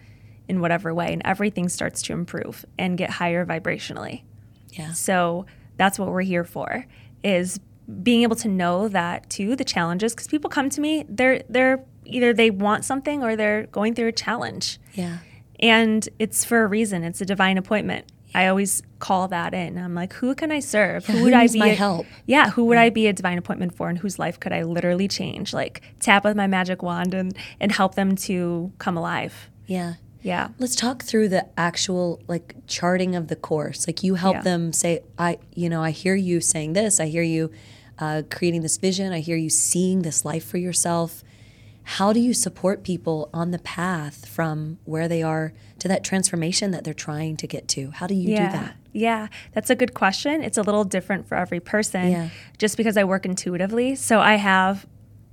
C: in whatever way, and everything starts to improve and get higher vibrationally.
A: Yeah.
C: So that's what we're here for is being able to know that too the challenges because people come to me they're they're either they want something or they're going through a challenge
A: Yeah.
C: And it's for a reason it's a divine appointment I always call that in. I'm like, who can I serve?
A: Yeah,
C: who
A: who
C: would I be?
A: my
C: a-
A: help?
C: Yeah, who would I be a divine appointment for, and whose life could I literally change? Like tap with my magic wand and and help them to come alive.
A: Yeah.
C: Yeah.
A: Let's talk through the actual like charting of the course. Like you help
C: Yeah.
A: them say, I, you know, I hear you saying this. I hear you uh, creating this vision. I hear you seeing this life for yourself. How do you support people on the path from where they are to that transformation that they're trying to get to? How do you
C: yeah.
A: do that?
C: Yeah, that's a good question. It's a little different for every person
A: Yeah.
C: just because I work intuitively. So I have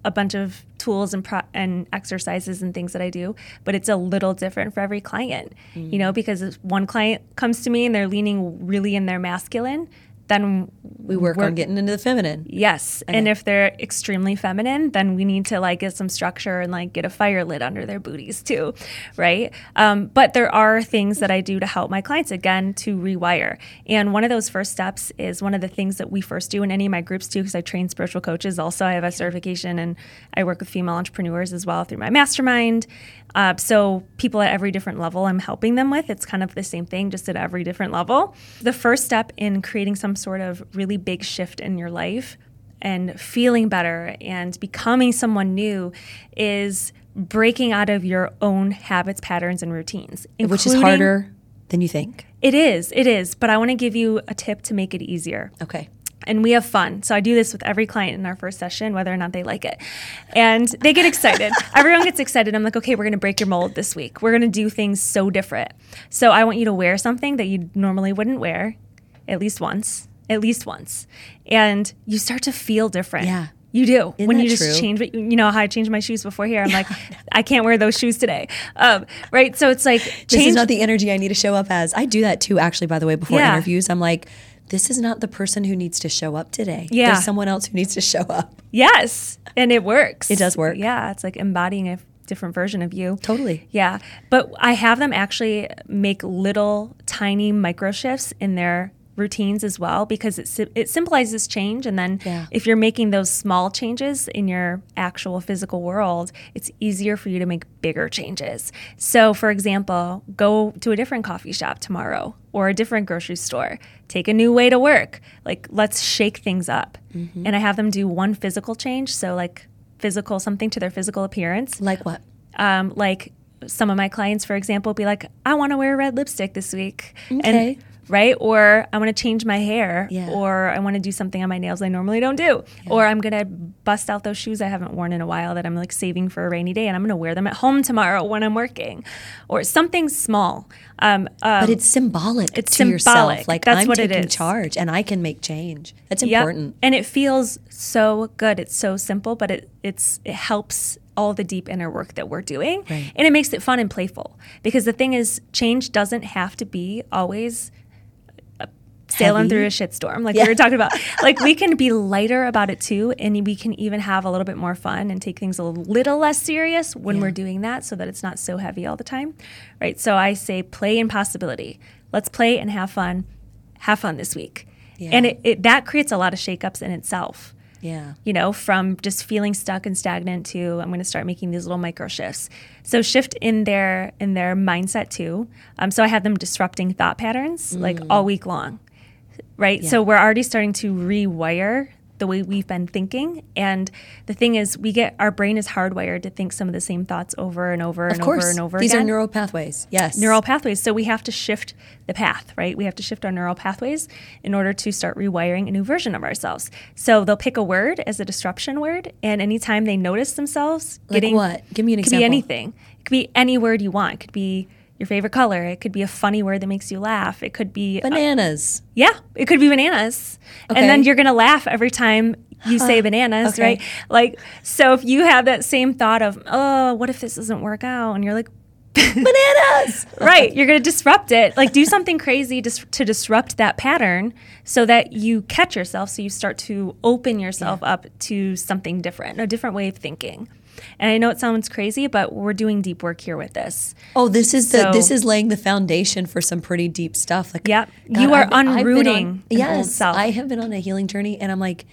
C: a bunch of tools and pro- and exercises and things that I do, but it's a little different for every client. You mm. know, because one client comes to me and they're leaning really in their masculine, then
A: We work on getting into the feminine.
C: Yes. And if they're extremely feminine, then we need to like get some structure and like get a fire lit under their booties too. Right. Um, but there are things that I do to help my clients again to rewire. And one of those first steps is one of the things that we first do in any of my groups too, because I train spiritual coaches. Also, I have a certification and I work with female entrepreneurs as well through my mastermind. Uh, so people at every different level I'm helping them with, it's kind of the same thing, just at every different level. The first step in creating some sort of really big shift in your life and feeling better and becoming someone new is breaking out of your own habits, patterns, and routines.
A: Which is harder than you think.
C: It is, it is. But I want to give you a tip to make it easier
A: Okay.
C: And we have fun. So I do this with every client in our first session, whether or not they like it. And they get excited. Everyone gets excited. I'm like, okay, we're going to break your mold this week. We're going to do things so different. So I want you to wear something that you normally wouldn't wear at least once, at least once. And you start to feel different.
A: Yeah.
C: You do
A: Isn't
C: when you just
A: true?
C: change. what- You know how I changed my shoes before here. I'm like, I can't wear those shoes today, um, right? So it's like change.
A: This is not the energy I need to show up as. I do that too, actually, by the way, before
C: Yeah.
A: interviews. I'm like, this is not the person who needs to show up today.
C: Yeah.
A: There's someone else who needs to show up.
C: Yes, and it works.
A: It does work.
C: Yeah, it's like embodying a different version of you.
A: Totally.
C: Yeah, but I have them actually make little tiny micro shifts in their routines as well because it it symbolizes change and then
A: Yeah.
C: if you're making those small changes in your actual physical world it's easier for you to make bigger changes so for example go to a different coffee shop tomorrow or a different grocery store take a new way to work like let's shake things up
A: Mm-hmm.
C: and i have them do one physical change so like physical something to their physical appearance
A: Like what?
C: um, like some of my clients, for example, be like, I want to wear red lipstick this week.
A: Okay.
C: And, right? Or I want to change my hair.
A: Yeah.
C: Or I want to do something on my nails I normally don't do. Or I'm going to bust out those shoes I haven't worn in a while that I'm like saving for a rainy day and I'm going to wear them at home tomorrow when I'm working. Or something small. Um, um,
A: But it's symbolic
C: it's
A: to yourself.
C: symbolic.
A: Like
C: That's
A: I'm
C: what it
A: taking charge and I can make change. That's
C: Yep.
A: important.
C: And it feels so good. It's so simple, but it it's it helps all the deep inner work that we're doing.
A: Right.
C: And it makes it fun and playful. Because the thing is, change doesn't have to be always sailing through a shitstorm like
A: Yeah.
C: we were talking about. like we can be lighter about it too, and we can even have a little bit more fun and take things a little less serious when
A: Yeah.
C: we're doing that so that it's not so heavy all the time. Right. So I say play and possibility. Let's play and have fun. Have fun this week. And it, it that creates a lot of shakeups in itself
A: Yeah.
C: you know, from just feeling stuck and stagnant to I'm going to start making these little micro shifts. So shift in their in their mindset too. Um, so I have them disrupting thought patterns like all week long, right? So we're already starting to rewire the way we've been thinking. And the thing is, we get our brain is hardwired to think some of the same thoughts over and over and over and over
A: These
C: again These
A: are neural pathways. Yes.
C: neural pathways. So we have to shift the path, right? We have to shift our neural pathways in order to start rewiring a new version of ourselves. So they'll pick a word as a disruption word, and anytime they notice themselves
A: Like
C: getting
A: what? Give me an
C: it could
A: example.
C: be anything. It could be any word you want. It could be your favorite color. It could be a funny word that makes you laugh. It could be
A: Bananas.
C: yeah, it could be bananas.
A: Okay.
C: And then you're going to laugh every time you say bananas,
A: Okay.
C: right? Like, so if you have that same thought of, oh, what if this doesn't work out? And you're like,
A: Bananas.
C: right, you're going to disrupt it. Like, do something crazy dis- to disrupt that pattern so that you catch yourself, so you start to open yourself up to something different, a different way of thinking. And I know it sounds crazy, but we're doing deep work here with this.
A: Oh, this is the this is laying the foundation for some pretty deep stuff. Like,
C: Yep. You are
A: I've I've
C: unrooting
A: on- yes. I have been on a healing journey, and I'm like,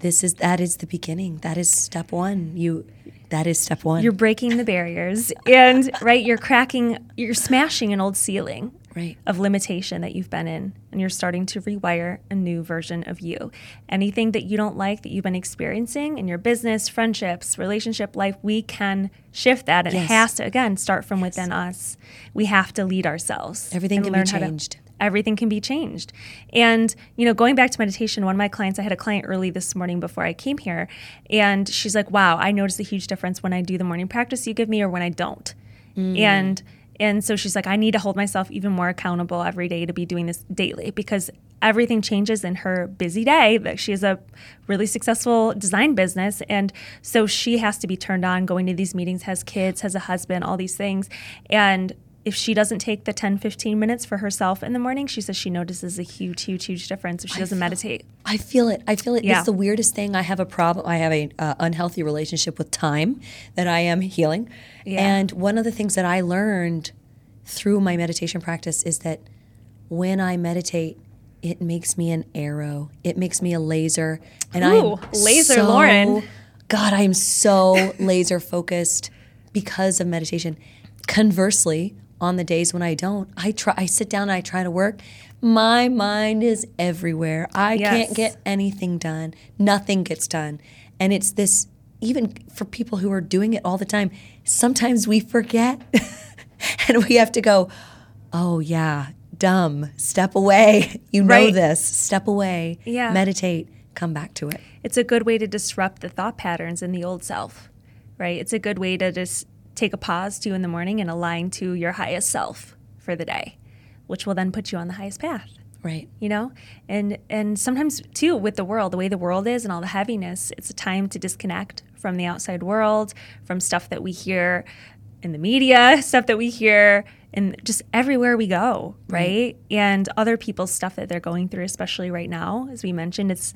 A: this is that is the beginning. That is step one. You, that is step one.
C: You're breaking the barriers, and right, you're cracking, you're smashing an old ceiling.
A: Right.
C: of limitation that you've been in, and you're starting to rewire a new version of you. Anything that you don't like that you've been experiencing in your business, friendships, relationship life, we can shift that. And
A: Yes.
C: it has to, again, start from within us. We have to lead ourselves.
A: Everything can be
C: learn how to-
A: changed.
C: everything can be changed. And, you know, going back to meditation, one of my clients, I had a client early this morning before I came here, and she's like, wow, I notice a huge difference when I do the morning practice you give me or when I don't. Mm. And, and so she's like, I need to hold myself even more accountable every day to be doing this daily because everything changes in her busy day. That she has a really successful design business, and so she has to be turned on, going to these meetings, has kids, has a husband, all these things, and if she doesn't take the 10 15 minutes for herself in the morning she says she notices a huge huge huge difference if she doesn't meditate
A: I feel it. I feel it.
C: Yeah.
A: It's the weirdest thing. I have a problem. I have a uh, unhealthy relationship with time that I am healing.
C: Yeah.
A: And one of the things that I learned through my meditation practice is that when I meditate, it makes me an arrow. It makes me a laser. And I'm
C: laser
A: so-
C: Lauren.
A: God, I am so laser focused because of meditation. Conversely, on the days when I don't, I try I sit down and I try to work. My mind is everywhere. I
C: Yes.
A: can't get anything done. Nothing gets done. And it's this even for people who are doing it all the time, sometimes we forget and we have to go, "Oh yeah, dumb. Step away. You know
C: Right.
A: this. Step away.
C: Yeah.
A: Meditate, come back to it."
C: it's a good way to disrupt the thought patterns in the old self right it's a good way to just take a pause to in the morning and align to your highest self for the day which will then put you on the highest path
A: Right.
C: you know and and sometimes too with the world the way the world is and all the heaviness it's a time to disconnect from the outside world from stuff that we hear in the media stuff that we hear and just everywhere we go right and other people's stuff that they're going through especially right now as we mentioned it's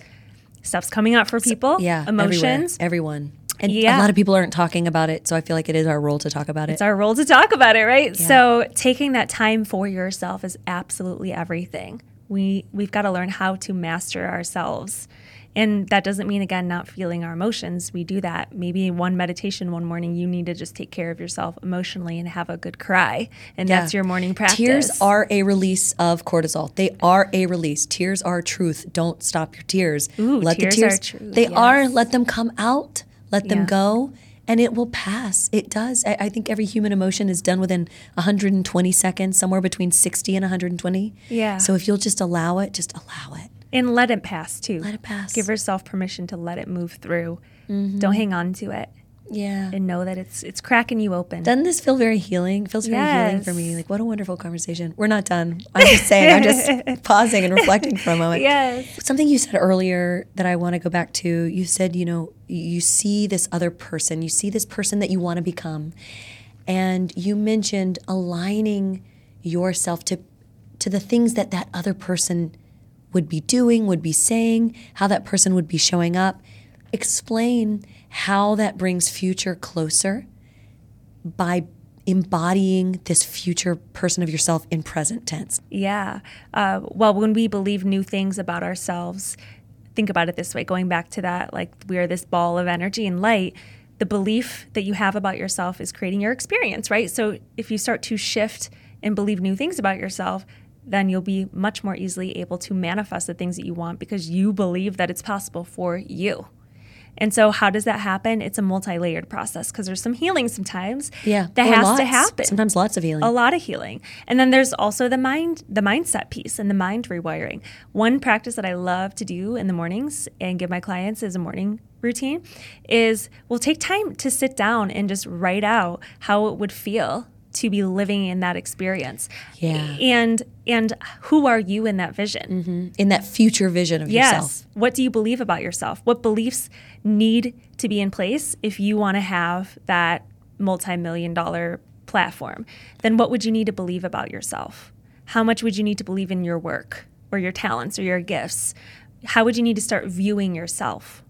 C: stuff's coming up for people
A: Yeah. everywhere.
C: emotions
A: Everyone. And
C: Yeah.
A: a lot of people aren't talking about it, so I feel like it is our role to talk about it.
C: it's our role to talk about it, right? So taking that time for yourself is absolutely everything. We we've got to learn how to master ourselves. And that doesn't mean again not feeling our emotions. We do that. Maybe one meditation one morning you need to just take care of yourself emotionally and have a good cry. And that's your morning practice.
A: Tears are a release of cortisol. They are a release. Tears are truth. Don't stop your tears.
C: Ooh,
A: Let
C: tears
A: the
C: are
A: tears.
C: truth,
A: They are. Let them come out. Let them
C: Yeah.
A: go, and it will pass. It does. I, I think every human emotion is done within 120 seconds, somewhere between 60 and 120.
C: Yeah.
A: So if you'll just allow it, just allow it.
C: and let it pass too.
A: Let it pass.
C: Give yourself permission to let it move through.
A: Mm-hmm.
C: Don't hang on to it
A: Yeah.
C: and know that it's it's cracking you open.
A: Doesn't this feel very healing? Feels very healing for me. Like what a wonderful conversation. We're not done. I'm just saying. I'm just pausing and reflecting for a moment.
C: Yes.
A: Something you said earlier that I want to go back to. You said, you know, you see this other person. You see this person that you want to become, and you mentioned aligning yourself to to the things that that other person would be doing, would be saying, how that person would be showing up. Explain how that brings future closer by embodying this future person of yourself in present tense.
C: Yeah. Uh, well, when we believe new things about ourselves, think about it this way going back to that, like we are this ball of energy and light. The belief that you have about yourself is creating your experience, right? So if you start to shift and believe new things about yourself, then you'll be much more easily able to manifest the things that you want because you believe that it's possible for you. And so, how does that happen? It's a multi layered process because there's some healing sometimes
A: Yeah.
C: that
A: or
C: has
A: lots.
C: to happen
A: Sometimes lots of healing.
C: a lot of healing and then there's also the mind the mindset piece and the mind rewiring one practice that i love to do in the mornings and give my clients as a morning routine is we'll take time to sit down and just write out how it would feel to be living in that experience
A: Yeah.
C: and and who are you in that vision mm-hmm.
A: in that future vision of
C: Yes.
A: yourself.
C: What do you believe about yourself? What beliefs need to be in place if you want to have that multi million dollar platform? Then what would you need to believe about yourself? How much would you need to believe in your work or your talents or your gifts? How would you need to start viewing yourself?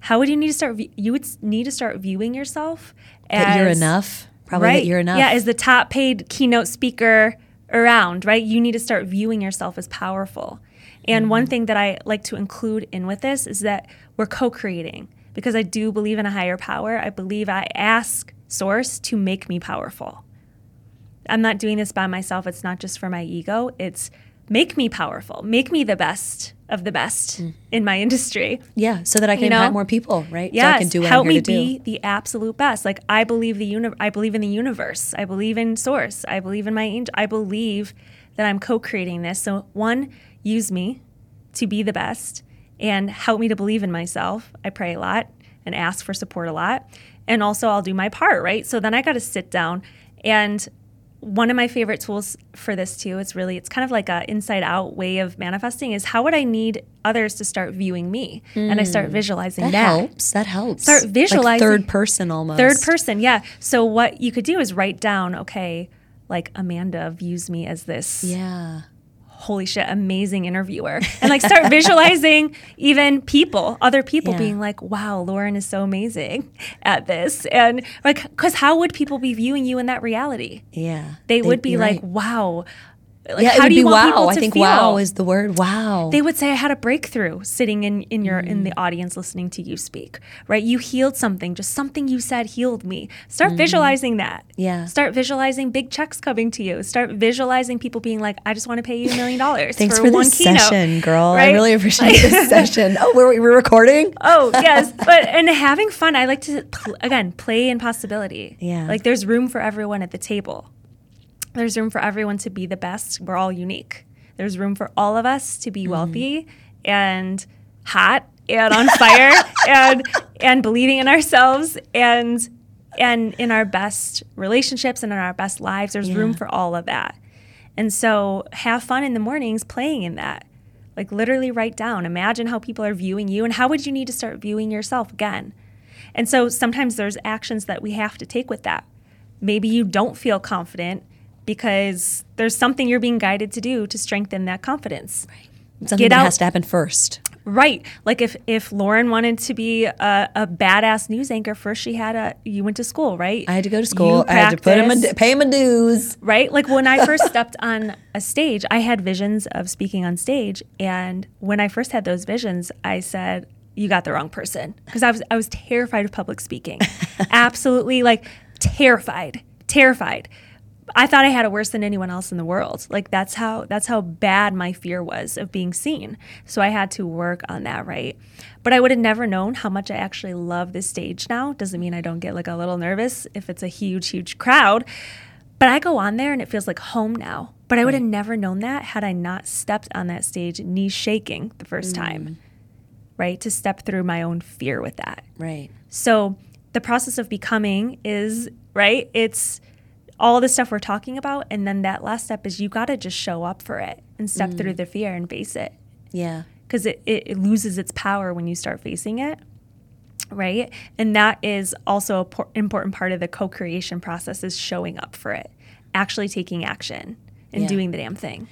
C: How would you need to start? You would need to start viewing yourself as
A: That you're enough. Probably
C: right.
A: that you're enough.
C: Yeah, as the top paid keynote speaker around, right? You need to start viewing yourself as powerful. And
A: Mm-hmm.
C: one thing that I like to include in with this is that we're co creating because I do believe in a higher power. I believe I ask Source to make me powerful. I'm not doing this by myself. It's not just for my ego. It's make me powerful, make me the best of the best mm. in my industry.
A: Yeah, so that I can
C: You know?
A: impact more people, right?
C: Yes,
A: so I can do what
C: help
A: I'm
C: me
A: here to
C: be
A: do.
C: the absolute best. Like I believe the uni- I believe in the universe. I believe in source. I believe in my angel. I believe that I'm co-creating this. So one, use me to be the best and help me to believe in myself. I pray a lot and ask for support a lot. And also I'll do my part, right? So then I got to sit down and one of my favorite tools for this too is really it's kind of like a inside out way of manifesting is how would I need others to start viewing me? And I start hmm. visualizing
A: That,
C: that.
A: helps. That helps.
C: Start
A: Like
C: visualizing-
A: third person almost.
C: Third person, yeah. So what you could do is write down, okay, like Amanda views me as this
A: Yeah.
C: Holy shit, amazing interviewer. And like start visualizing even people, other people
A: Yeah.
C: being like, wow, Lauren is so amazing at this. And like, because how would people be viewing you in that reality?
A: Yeah.
C: They would be like,
A: right.
C: wow. Like,
A: yeah, it
C: how
A: would
C: do
A: be
C: you want people
A: wow.
C: to
A: I think
C: feel?
A: wow is the word. Wow.
C: they would say I had a breakthrough sitting in in your in
A: Mm.
C: the audience listening to you speak. Right? You healed something. Just something you said healed me. Start visualizing that.
A: Mm. Yeah.
C: Start visualizing big checks coming to you. Start visualizing people being like, I just want to pay you a million dollars
A: Thanks
C: for,
A: for,
C: one keynote.
A: session, girl.
C: Right?
A: I really appreciate this session. Oh, we're, we're recording?
C: Oh yes, but and having fun. I like to pl- again play in possibility.
A: Yeah.
C: like there's room for everyone at the table. There's room for everyone to be the best. We're all unique. There's room for all of us to
A: Mm-hmm.
C: be wealthy and hot and on fire and and believing in ourselves and and in our best relationships and in our best lives. There's room for all of that. And so have fun in the mornings playing in that. Like literally write down, imagine how people are viewing you and how would you need to start viewing yourself again. And so sometimes there's actions that we have to take with that. Maybe you don't feel confident because there's something you're being guided to do to strengthen that confidence.
A: Something
C: Get
A: that
C: out-
A: has to happen first.
C: Right. Like if if Lauren wanted to be a, a badass news anchor, first she had a you went to school, right?
A: I had to go to school. I had to put him pay my dues.
C: right? Like when I first stepped on a stage, I had visions of speaking on stage, and when I first had those visions, I said, "You got the wrong person," because I was I was terrified of public speaking, absolutely like terrified, terrified. I thought I had it worse than anyone else in the world. Like that's how that's how bad my fear was of being seen. So I had to work on that, right? But I would have never known how much I actually love this stage now. Doesn't mean I don't get like a little nervous if it's a huge, huge crowd. But I go on there and it feels like home now. But I would have never known that had I not stepped on that stage, knees shaking the first mm. time, right? To step through my own fear with that.
A: Right.
C: So the process of becoming is, right? It's all the stuff we're talking about. And then that last step is you got to just show up for it and step through mm. the fear and face it
A: Yeah.
C: because it, it, it loses its power when you start facing it right and that is also an por- important part of the co-creation process is showing up for it actually taking action and
A: Yeah.
C: doing the damn thing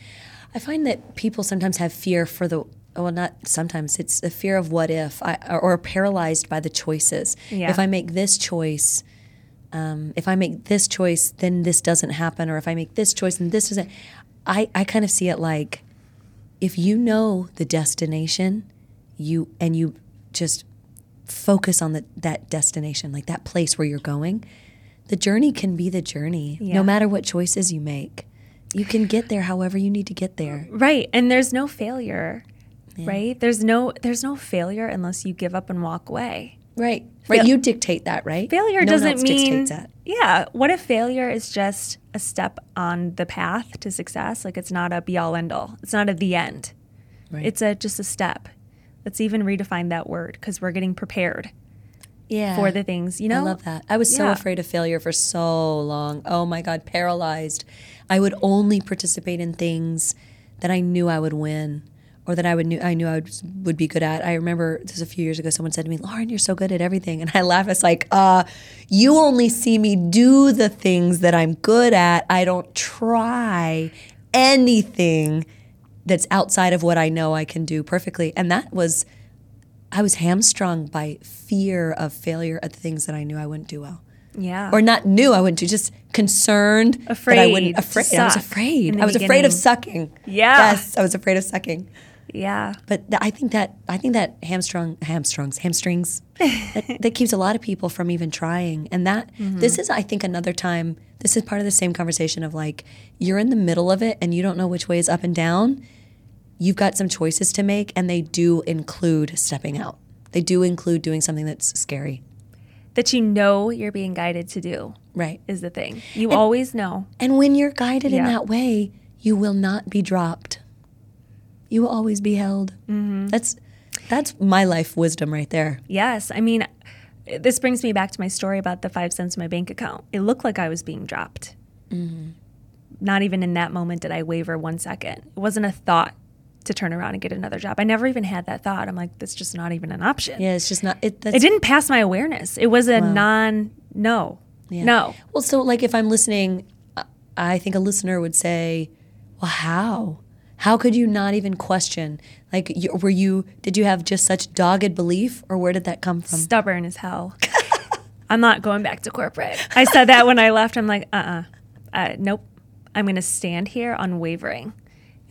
A: I find that people sometimes have fear for the well, not sometimes. It's a fear of what if, I, or, or paralyzed by the choices.
C: Yeah.
A: If I make this choice, um, if I make this choice, then this doesn't happen, or if I make this choice and this doesn't. I I kind of see it like, if you know the destination, you and you just focus on the, that destination, like that place where you're going. The journey can be the journey,
C: Yeah.
A: no matter what choices you make. You can get there however you need to get there.
C: right and there's no failure right there's no there's no failure unless you give up and walk away
A: Right. Right.
C: Fail-
A: you dictate that, right?
C: failure
A: No
C: doesn't mean
A: that.
C: yeah what if failure is just a step on the path to success like it's not a be all end all it's not at the end
A: Right.
C: it's a just a step let's even redefine that word because we're getting prepared
A: yeah.
C: for the things you know
A: I love that. I was so
C: Yeah.
A: afraid of failure for so long. Oh my God, paralyzed. I would only participate in things that I knew I would win or that I would knew I knew I would, would be good at. I remember this was a few years ago. Someone said to me, "Lauren, you're so good at everything," and I laughed. It's like, uh, you only see me do the things that I'm good at. I don't try anything that's outside of what I know I can do perfectly, and that was. I was hamstrung by fear of failure at the things that I knew I wouldn't do well.
C: yeah
A: Or not knew I wouldn't do, just concerned that I
C: Afraid
A: wouldn't afraid. I was afraid. I was afraid of sucking.
C: Yeah.
A: Yes, I was afraid of sucking.
C: Yeah.
A: But th- I think that I think that hamstrung hamstrings hamstrings that, that keeps a lot of people from even trying. And that mm-hmm. this is I think another time this is part of the same conversation of like you're in the middle of it and you don't know which way is up and down. You've got some choices to make and they do include stepping out. They do include doing something that's scary.
C: That you know you're being guided to do
A: Right.
C: is the thing. You always know.
A: And when you're guided in that way, you will not be dropped. You will always be held. Mm-hmm. That's that's my life wisdom right there.
C: Yes. I mean, this brings me back to my story about the five cents in my bank account. It looked like I was being dropped. Mm-hmm. Not even in that moment did I waver one second. It wasn't a thought to turn around and get another job. I never even had that thought. I'm like, that's just not even an option.
A: Yeah, it's just not. It, that's,
C: It didn't pass my awareness. It was a non no.
A: Yeah.
C: No.
A: Well, so like if I'm listening, I think a listener would say, "Well, how? How could you not even question? Like, you, were you? Did you have just such dogged belief, or where did that come from?"
C: Stubborn as hell. I'm not going back to corporate. I said that when I left. I'm like, uh uh uh, nope. I'm going to stand here unwavering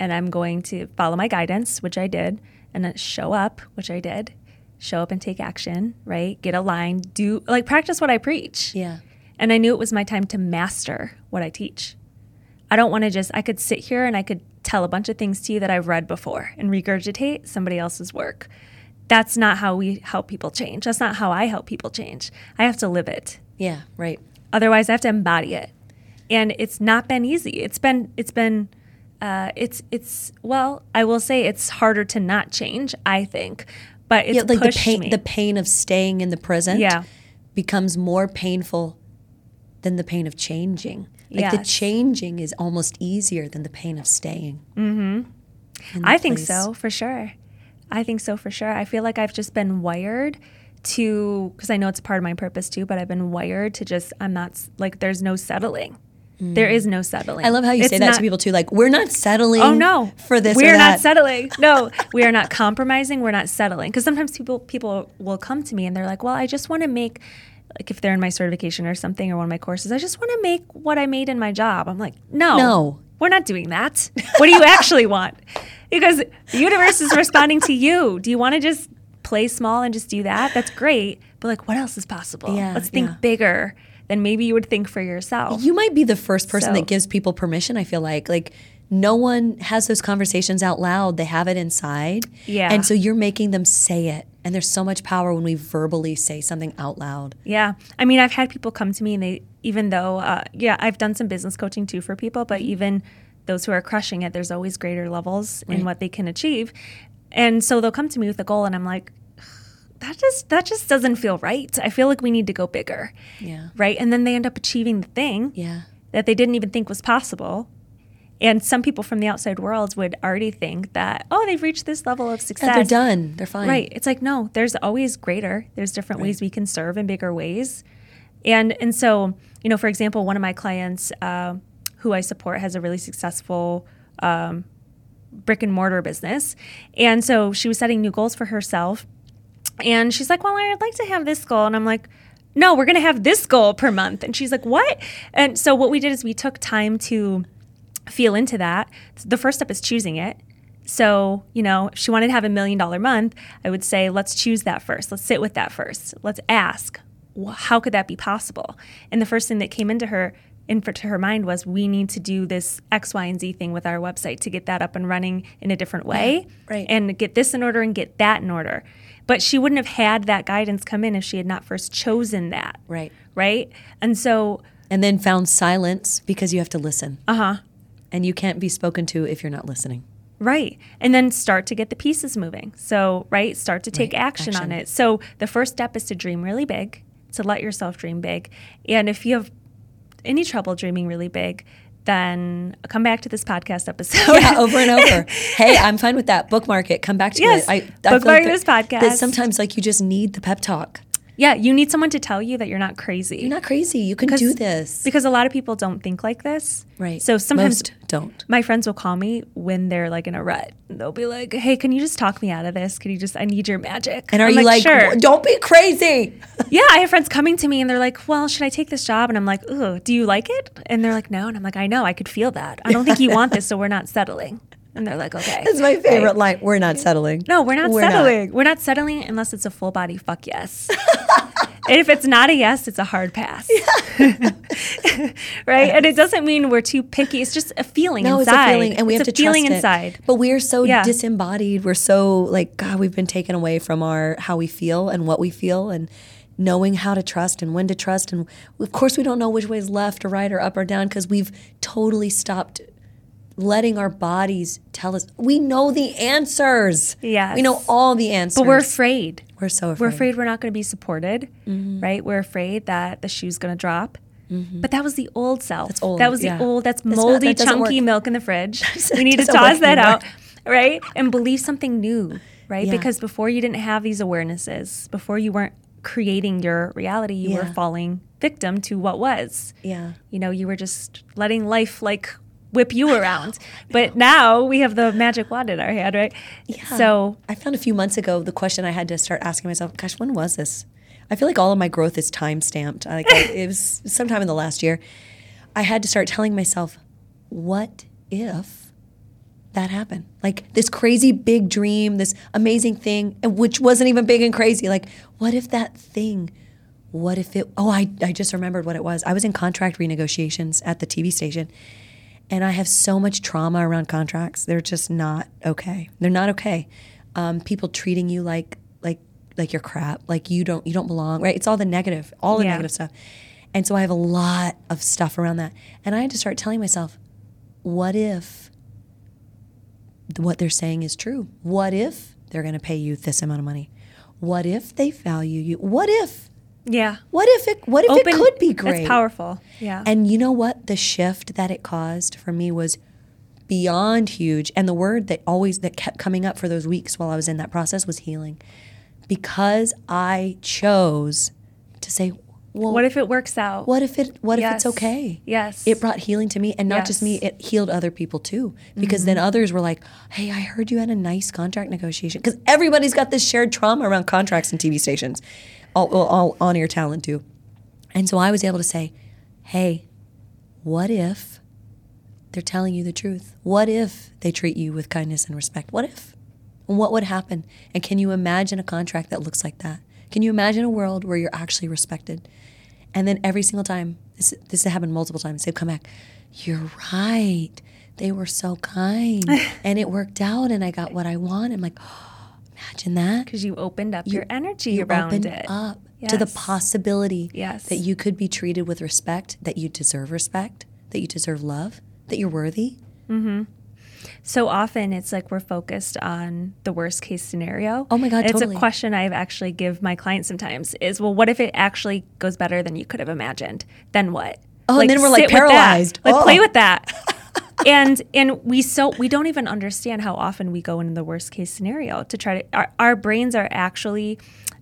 C: and I'm going to follow my guidance, which I did, and then show up, which I did. Show up and take action, right? Get aligned, do like practice what I preach.
A: Yeah.
C: And I knew it was my time to master what I teach. I don't want to just, I could sit here and I could tell a bunch of things to you that I've read before and regurgitate somebody else's work. That's not how we help people change. That's not how I help people change. I have to live it.
A: Yeah. Right.
C: Otherwise, I have to embody it. And it's not been easy. It's been, it's been, uh, it's, it's, well, I will say it's harder to not change, I think. But it's
A: yeah, like the pain.
C: me.
A: The pain of staying in the present.
C: Yeah.
A: Becomes more painful than the pain of changing. Like the changing is almost easier than the pain of staying. Mm-hmm.
C: I think so, for sure. I think so, for sure. I feel like I've just been wired to, because I know it's part of my purpose too, but I've been wired to just, I'm not, like, there's no settling. There is no settling.
A: I love how you
C: It's
A: say that
C: not-
A: to people too. Like, we're not settling.
C: Oh no,
A: for this.
C: We
A: or
C: are
A: that.
C: not settling. No, we are not compromising. We're not settling. Because sometimes people people will come to me and they're like, "Well, I just want to make." Like if they're in my certification or something or one of my courses, I just want to make what I made in my job. I'm like, no,
A: No.
C: we're not doing that. What do you actually want? Because the universe is responding to you. Do you want to just play small and just do that? That's great. But like, what else is possible?
A: Yeah,
C: Let's think
A: yeah.
C: bigger than maybe you would think for yourself.
A: You might be the first person
C: So-
A: that gives people permission, I feel like. Like no one has those conversations out loud. They have it inside.
C: Yeah.
A: And so you're making them say it. And there's so much power when we verbally say something out loud.
C: Yeah. I mean, I've had people come to me and they, even though, uh, yeah, I've done some business coaching too for people, but even those who are crushing it, there's always greater levels in what they can achieve. And so they'll come to me with a goal and I'm like, that just that just doesn't feel right. I feel like we need to go bigger.
A: Yeah.
C: Right? And then they end up achieving the thing
A: Yeah.
C: that they didn't even think was possible. And some people from the outside world would already think that, oh, they've reached this level of success.
A: They're done. They're fine.
C: Right. It's like no, there's always greater. There's different ways we can serve in bigger ways. And and so, you know, for example, one of my clients uh, who I support has a really successful um, brick and mortar business. And so she was setting new goals for herself. And she's like, Well, I'd like to have this goal. And I'm like, No, we're going to have this goal per month. And she's like, What? And so what we did is we took time to feel into that. The first step is choosing it. So, you know, if she wanted to have a million dollar month, I would say, let's choose that first. Let's sit with that first. Let's ask, wh- how could that be possible? And the first thing that came into her into her mind was we need to do this X, Y, and Z thing with our website to get that up and running in a different way.
A: right.
C: And get this in order and get that in order. But she wouldn't have had that guidance come in if she had not first chosen that.
A: Right.
C: Right. And so,
A: And then found silence because you have to listen.
C: uh huh.
A: And you can't be spoken to if you're not listening.
C: Right. And then start to get the pieces moving. So, right, start to take
A: Right,
C: action, on it. So, the first step is to dream really big, to let yourself dream big. And if you have any trouble dreaming really big, then come back to this podcast episode.
A: Yeah, over and over. hey, I'm fine with that. Bookmark it. Come back to
C: Yes,
A: it. I, I
C: bookmark
A: like
C: this podcast.
A: That sometimes, like, you just need the pep talk.
C: Yeah, you need someone to tell you that you're not crazy.
A: You're not crazy. You can
C: Because-
A: do this.
C: because a lot of people don't think like this.
A: Right.
C: So sometimes
A: Most don't.
C: my friends will call me when they're like in a rut. They'll be like, "Hey, can you just talk me out of this? Can you just? I need your magic."
A: And are
C: I'm
A: you like,
C: "Sure."
A: don't be crazy?
C: Yeah, I have friends coming to me and they're like, "Well, should I take this job?" And I'm like, "Ugh, do you like it?" And they're like, "No." And I'm like, "I know. I could feel that. I don't think you want this, so we're not settling." And they're like, okay.
A: That's my favorite line. We're not settling.
C: No, we're not
A: We're not.
C: settling. We're not settling unless it's a full body fuck yes. and if it's not a yes, it's a hard pass. right? And it doesn't mean we're too picky. It's just a feeling
A: No,
C: inside.
A: it's a feeling, and we
C: It's
A: have
C: a
A: to
C: feeling
A: trust it.
C: inside.
A: But we are so
C: Yeah.
A: disembodied. We're so like God. We've been taken away from our how we feel and what we feel, and knowing how to trust and when to trust. And of course, we don't know which way is left or right or up or down because we've totally stopped letting our bodies tell us. We know the answers.
C: Yes.
A: we know all the answers.
C: But we're afraid.
A: We're so afraid.
C: We're
A: afraid. Mm-hmm.
C: we're not going to be supported, right? We're afraid that the shoe's going to drop. But that was the old self.
A: That's old,
C: That was
A: yeah.
C: the old. That's
A: That's not-
C: moldy,
A: that
C: chunky
A: work.
C: milk in the fridge. We need to toss that
A: anymore.
C: out, right? And believe something new, right?
A: Yeah.
C: Because before you didn't have these awarenesses. Before you weren't creating your reality. You were falling victim to what was.
A: Yeah.
C: You know, you were just letting life like whip you around. But now we have the magic wand in our hand, right? Yeah. So
A: I found a few months ago the question I had to start asking myself, gosh, when was this? I feel like all of my growth is time stamped. Like it was sometime in the last year. I had to start telling myself, what if that happened? Like this crazy big dream, this amazing thing, which wasn't even big and crazy. Like, what if that thing? What if it? Oh, I, I just remembered what it was. I was in contract renegotiations at the TV station, and I have so much trauma around contracts. They're just not okay. They're not okay. Um, people treating you like like like you're crap, like you don't you don't belong. Right? It's all the negative, all the
C: Yeah.
A: negative stuff. And so I have a lot of stuff around that, and I had to start telling myself, what if what they're saying is true? What if they're going to pay you this amount of money? What if they value you? What if?
C: Yeah.
A: What if it? What if it could be great?
C: That's powerful. Yeah.
A: And you know what? The shift that it caused for me was beyond huge. And the word that always that kept coming up for those weeks while I was in that process was healing. Because I chose to say, well,
C: what if it works out?
A: what if it what if it's okay?
C: Yes.
A: It brought healing to me and not just me,
C: Mm-hmm.
A: it healed other people too. Because then others were like, "Hey, I heard you had a nice contract negotiation." Cuz everybody's got this shared trauma around contracts and TV stations. All, all, all on-air talent too. And so I was able to say, "Hey, what if they're telling you the truth? What if they treat you with kindness and respect? What if? And what would happen? And can you imagine a contract that looks like that? Can you imagine a world where you're actually respected? And then every single time, this, this has happened multiple times, they've come back, you're right. They were so kind. and it worked out and I got what I want. I'm like, oh, imagine that.
C: because you opened up your energy
A: You
C: around
A: opened
C: it.
A: up to the possibility
C: Yes.
A: that you could be treated with respect, that you deserve respect, that you deserve love, that you're worthy. Mm-hmm.
C: So often it's like we're focused on the worst case scenario.
A: Oh my God,
C: It's
A: totally.
C: a question I've actually give my clients sometimes is, well, what if it actually goes better than you could have imagined? Then what?
A: Oh, and then we're, like,
C: sit with that.
A: paralyzed.
C: Like
A: Oh.
C: play with that. and and we so we don't even understand how often we go into the worst case scenario to try to our, our brains are actually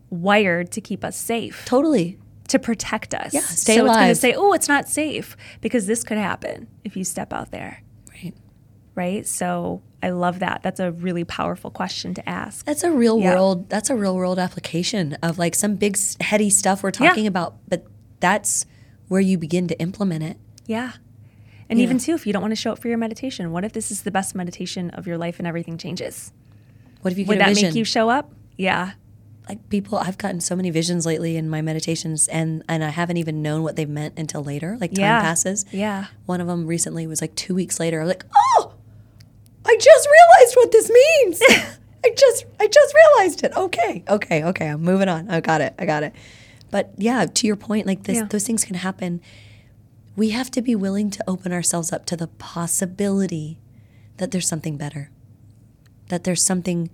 C: wired to keep us safe.
A: Totally.
C: to protect us.
A: Yeah, stay
C: so it's going
A: alive.
C: to say, "Oh, it's not safe because this could happen if you step out there."
A: Right.
C: Right? So, I love that. That's a really powerful question to ask.
A: That's a real
C: Yeah.
A: world. That's a real world application of like some big heady stuff we're talking about, but that's where you begin to implement it.
C: Yeah. And even too, if you don't want to show up for your meditation, what if this is the best meditation of your life and everything changes?
A: What if you get
C: Would that
A: vision?
C: make you show up? Yeah.
A: like people, I've gotten so many visions lately in my meditations, and and I haven't even known what they've meant until later. Like time
C: Yeah.
A: passes.
C: Yeah.
A: One of them recently was like two weeks later. I was like, oh, I just realized what this means. I just I just realized it. Okay, okay, okay. I'm moving on. I got it. I got it. But yeah, to your point, like this,
C: Yeah.
A: those things can happen. We have to be willing to open ourselves up to the possibility that there's something better, that there's something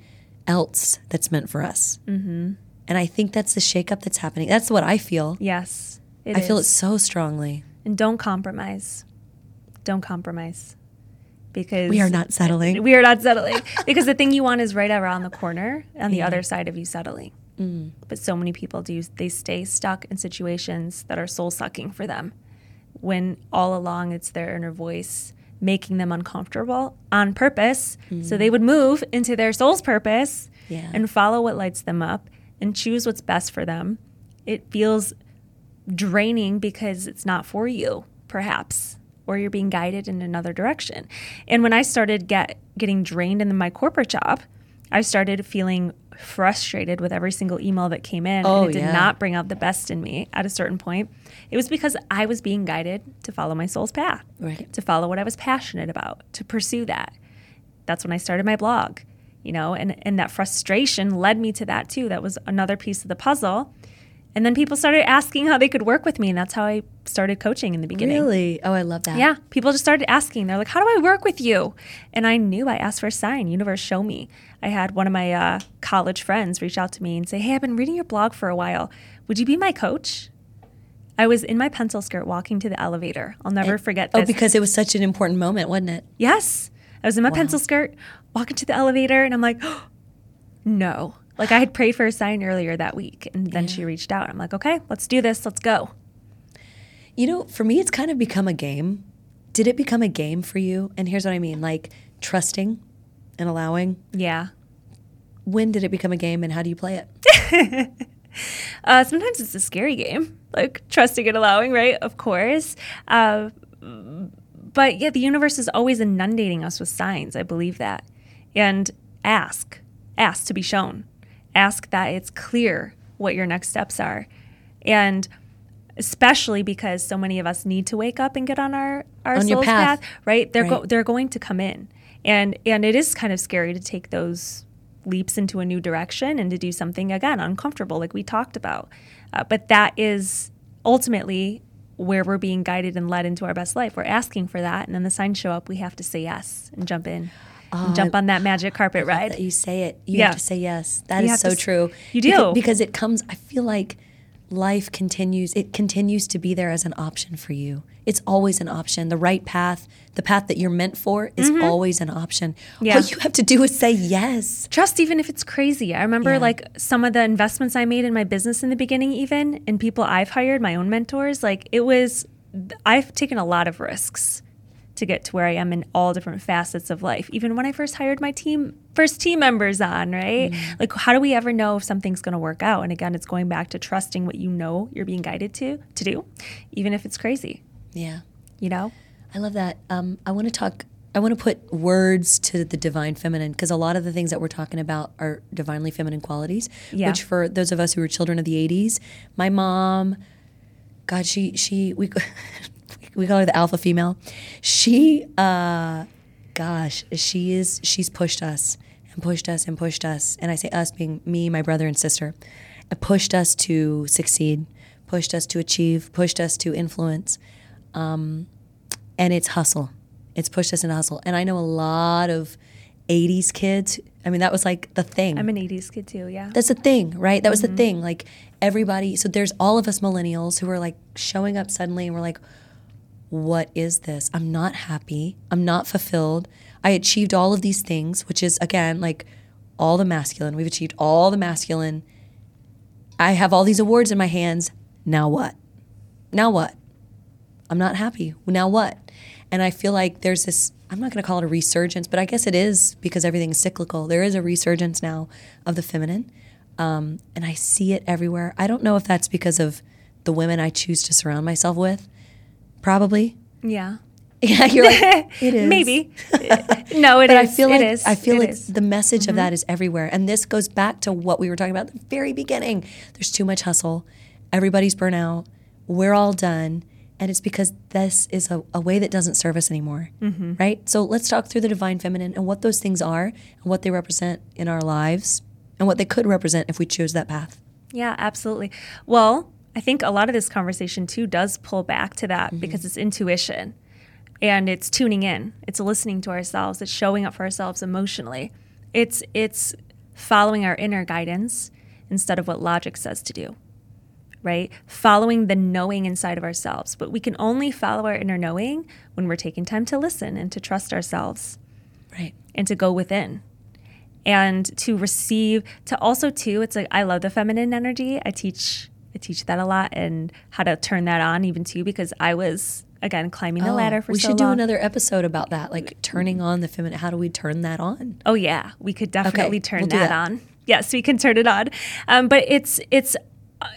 A: else that's meant for us. Mm-hmm. And I think that's the shakeup that's happening. That's what I feel.
C: Yes.
A: I feel it so strongly.
C: And don't compromise. Don't compromise. Because
A: We are not settling.
C: We are not settling. because the thing you want is right around the corner on the other side of you settling.
A: Mm.
C: But so many people do, they stay stuck in situations that are soul sucking for them when all along it's their inner voice making them uncomfortable on purpose. So they would move into their soul's purpose
A: Yeah.
C: and follow what lights them up and choose what's best for them. It feels draining because it's not for you, perhaps. or you're being guided in another direction. And when I started get getting drained in my corporate job, I started feeling frustrated with every single email that came in
A: Oh,
C: and it did
A: yeah.
C: not bring out the best in me at a certain point. It was because I was being guided to follow my soul's path,
A: Right.
C: to follow what I was passionate about, to pursue that. That's when I started my blog, you know, and, and that frustration led me to that too. That was another piece of the puzzle. And then people started asking how they could work with me, and that's how I started coaching in the beginning.
A: Really? Oh, I love that.
C: Yeah, people just started asking. They're like, "How do I work with you?" And I knew I asked for a sign. Universe, show me. I had one of my uh, college friends reach out to me and say, "Hey, I've been reading your blog for a while. Would you be my coach?" I was in my pencil skirt walking to the elevator. I'll never forget this.
A: Oh, because it was such an important moment, wasn't it?
C: Yes. I was in my pencil skirt, walking to the elevator, and I'm like, no. Like I had prayed for a sign earlier that week, and then she reached out. I'm like, okay, let's do this. Let's go.
A: You know, for me, it's kind of become a game. Did it become a game for you? And here's what I mean like trusting and allowing.
C: Yeah.
A: When did it become a game and how do you play it?
C: Uh, sometimes it's a scary game, like trusting and allowing, right? Of course. Uh, but yeah, the universe is always inundating us with signs. I believe that. And ask, ask to be shown, ask that it's clear what your next steps are. And especially because so many of us need to wake up and get on our, our
A: On
C: soul's
A: path.
C: path, right? They're, Go, they're going to come in. And, and it is kind of scary to take those leaps into a new direction and to do something again uncomfortable like we talked about uh, but that is ultimately where we're being guided and led into our best life we're asking for that and then the signs show up we have to say yes and jump in and jump on that magic carpet ride
A: That you say it. You
C: Yeah.
A: have to say yes. That
C: You
A: is so true.
C: you do.
A: Because it comes, I feel like life continues, it continues to be there as an option for you. It's always an option. The right path, the path that you're meant for is always an option.
C: Mm-hmm. Yeah.
A: All you have to do is say yes.
C: trust even if it's crazy i remember
A: Yeah.
C: like some of the investments i made in my business in the beginning even and people i've hired my own mentors like it was i've taken a lot of risks to get to where i am in all different facets of life even when i first hired my team first team members on right like how do we ever know if something's going to work out and again it's going back to trusting what you know you're being guided to to do even if it's crazy
A: Yeah.
C: you know
A: I love that. Um, I want to talk. I want to put words to the divine feminine because a lot of the things that we're talking about are divinely feminine qualities.
C: Yeah.
A: Which for those of us who were children of the '80s, my mom, God, she she we we call her the alpha female. She, uh, gosh, she is she's pushed us and pushed us and pushed us, and I say us being me, my brother and sister, and pushed us to succeed, pushed us to achieve, pushed us to influence and it's hustle. It's pushed us into hustle. And I know a lot of 80s kids. I mean, that was like the thing.
C: i'm an 80s kid too yeah
A: That's the thing, right? That was the thing. Like everybody, so there's all of us millennials who are like showing up suddenly and we're like, what is this? I'm not happy. I'm not fulfilled. I achieved all of these things, which is again like all the masculine. We've achieved all the masculine. I have all these awards in my hands. Now what? Now what? I'm not happy. Now what? And I feel like there's this, I'm not going to call it a resurgence, but I guess it is because everything's cyclical. There is a resurgence now of the feminine. Um, and I see it everywhere. I don't know if that's because of the women I choose to surround myself with. Probably.
C: yeah
A: Yeah, you're like, it is.
C: maybe no it is.
A: But I feel
C: It
A: like
C: is.
A: I feel
C: It
A: like
C: is.
A: the message of mm-hmm. that is everywhere, and this goes back to what we were talking about at the very beginning. There's too much hustle. Everybody's burnout. We're all done, and it's because this is a, a way that doesn't serve us anymore, mm-hmm. right? So let's talk through the divine feminine and what those things are, and what they represent in our lives, and what they could represent if we choose that path.
C: Yeah, absolutely. Well, I think a lot of this conversation too does pull back to that mm-hmm. because it's intuition and it's tuning in. It's listening to ourselves. It's showing up for ourselves emotionally. It's it's following our inner guidance instead of what logic says to do. Right? Following the knowing inside of ourselves. But we can only follow our inner knowing when we're taking time to listen and to trust ourselves
A: Right.
C: and to go within and to receive to also too it's like i love the feminine energy i teach i teach that a lot and how to turn that on even to you because i was again climbing the ladder for
A: Oh, we
C: so
A: should do another episode about that, like turning on the feminine. How do we turn that on?
C: Oh yeah, we could definitely
A: Okay,
C: turn
A: we'll
C: that,
A: that.
C: on. Yes, we can turn it on. Um, but it's it's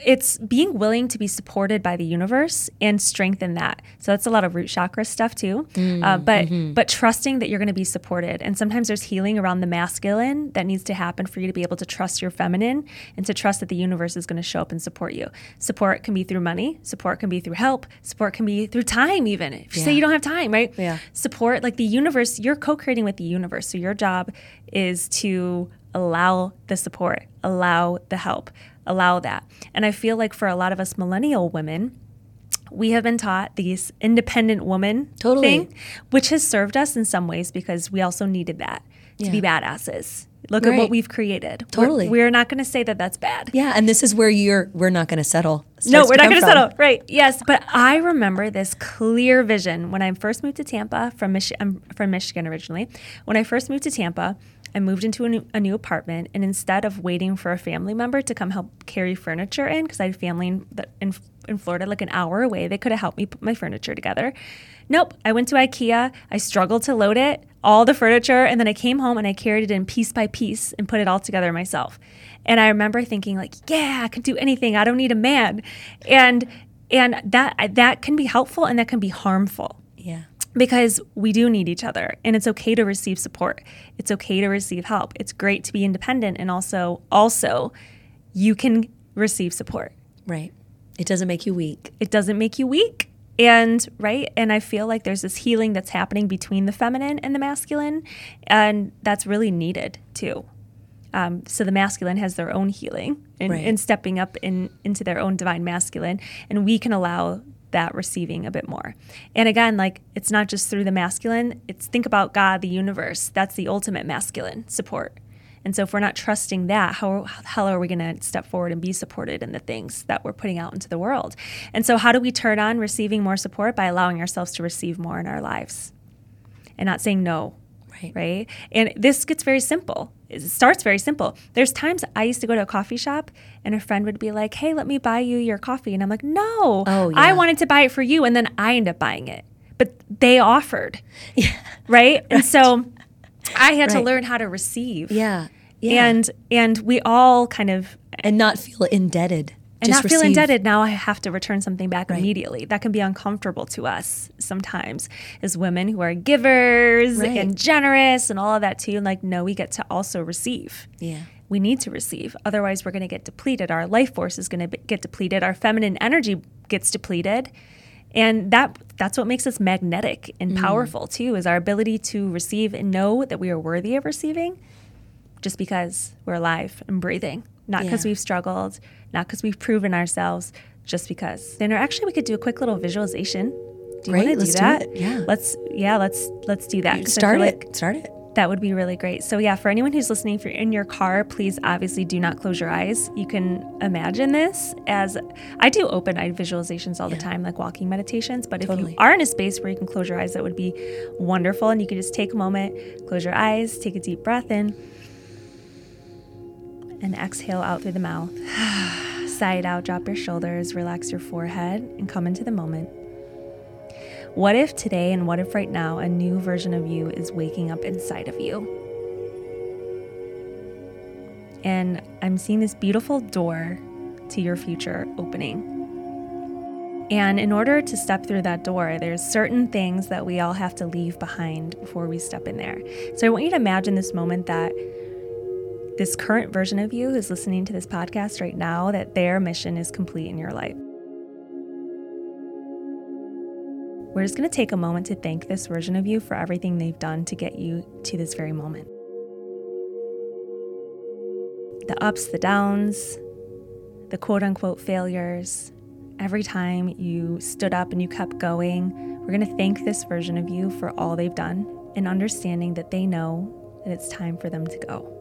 C: it's being willing to be supported by the universe and strengthen that. So that's a lot of root chakra stuff too.
A: Mm,
C: uh, but
A: mm-hmm.
C: but trusting that you're going to be supported. And sometimes there's healing around the masculine that needs to happen for you to be able to trust your feminine and to trust that the universe is going to show up and support you. Support can be through money. Support can be through help. Support can be through time. Even if you say you don't have time, right?
A: Yeah.
C: Support like the universe. You're co-creating with the universe. So your job is to allow the support, allow the help, allow that. And I feel like for a lot of us millennial women, we have been taught these independent woman
A: Totally.
C: thing, which has served us in some ways because we also needed that to be badasses. Look at what we've created. We're-
A: Totally.
C: We're, not going to say that that's bad.
A: Yeah, and this is where you're. We're not going to settle.
C: No, we're not going to settle. Right. Yes. But I remember this clear vision when I first moved to Tampa from Mich- I'm um, from Michigan originally. When I first moved to Tampa, I moved into a new, a new apartment, and instead of waiting for a family member to come help carry furniture in, because I had family in, in, in Florida like an hour away, they could have helped me put my furniture together. Nope. I went to IKEA. I struggled to load it, all the furniture, and then I came home and I carried it in piece by piece and put it all together myself. And I remember thinking like, yeah, I can do anything. I don't need a man. And and that that can be helpful and that can be harmful
A: Yeah.
C: because we do need each other and it's okay to receive support. It's okay to receive help. It's great to be independent and also also you can receive support.
A: Right. It doesn't make you weak.
C: It doesn't make you weak. And right, and I feel like there's this healing that's happening between the feminine and the masculine, and that's really needed too. Um, so the masculine has their own healing and,
A: Right.
C: and stepping up in, into their own divine masculine, and we can allow that receiving a bit more. And again, like it's not just through the masculine. It's think about God, the universe. That's the ultimate masculine support. And so if we're not trusting that, how, how hell are we going to step forward and be supported in the things that we're putting out into the world? And so how do we turn on receiving more support by allowing ourselves to receive more in our lives and not saying no?
A: Right.
C: Right. And this gets very simple. It starts very simple. There's times I used to go to a coffee shop and a friend would be like, Hey, let me buy you your coffee. And I'm like, No,
A: Oh,
C: I wanted to buy it for you. And then I end up buying it. But they offered. Right. And so I had to learn how to receive.
A: Yeah. Yeah.
C: And and we all kind of
A: and not feel indebted.
C: and not feel indebted now i have to return something back
A: Right.
C: immediately that can be uncomfortable to us sometimes as women who are givers
A: Right.
C: and generous and all of that too and like no we get to also receive
A: Yeah.
C: we need to receive otherwise we're going to get depleted our life force is going to get depleted our feminine energy gets depleted and that that's what makes us magnetic and
A: Mm.
C: powerful too is our ability to receive and know that we are worthy of receiving just because we're alive and breathing, not because
A: Yeah.
C: we've struggled, not because we've proven ourselves, just because. And actually, we could do a quick little visualization. Do you want to do
A: let's do
C: that?
A: it. Yeah.
C: Let's yeah, let's let's do that.
A: Start it.
C: like
A: Start it.
C: That would be really great. So yeah, for anyone who's listening, if you're in your car, please obviously do not close your eyes. You can imagine this as I do open eye visualizations all the time, like walking meditations. But if you are in a space where you can close your eyes, that would be wonderful. And you can just take a moment, close your eyes, take a deep breath in, and exhale out through the mouth. Sigh it out, drop your shoulders, relax your forehead, and come into the moment. What if today and what if right now a new version of you is waking up inside of you? And I'm seeing this beautiful door to your future opening. And in order to step through that door, there's certain things that we all have to leave behind before we step in there. So I want you to imagine this moment that this current version of you who's listening to this podcast right now, that their mission is complete in your life. We're just going to take a moment to thank this version of you for everything they've done to get you to this very moment. The ups, the downs, the quote unquote failures, every time you stood up and you kept going, we're going to thank this version of you for all they've done and understanding that they know that it's time for them to go.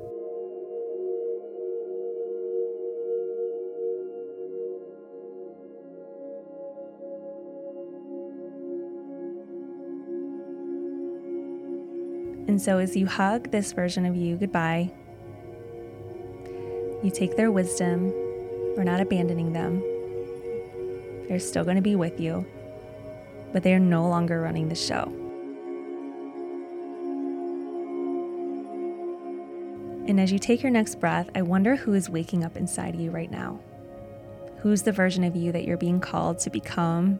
C: And so, as you hug this version of you goodbye, you take their wisdom. We're not abandoning them. They're still going to be with you, but they're no longer running the show. And as you take your next breath, I wonder who is waking up inside of you right now. Who's the version of you that you're being called to become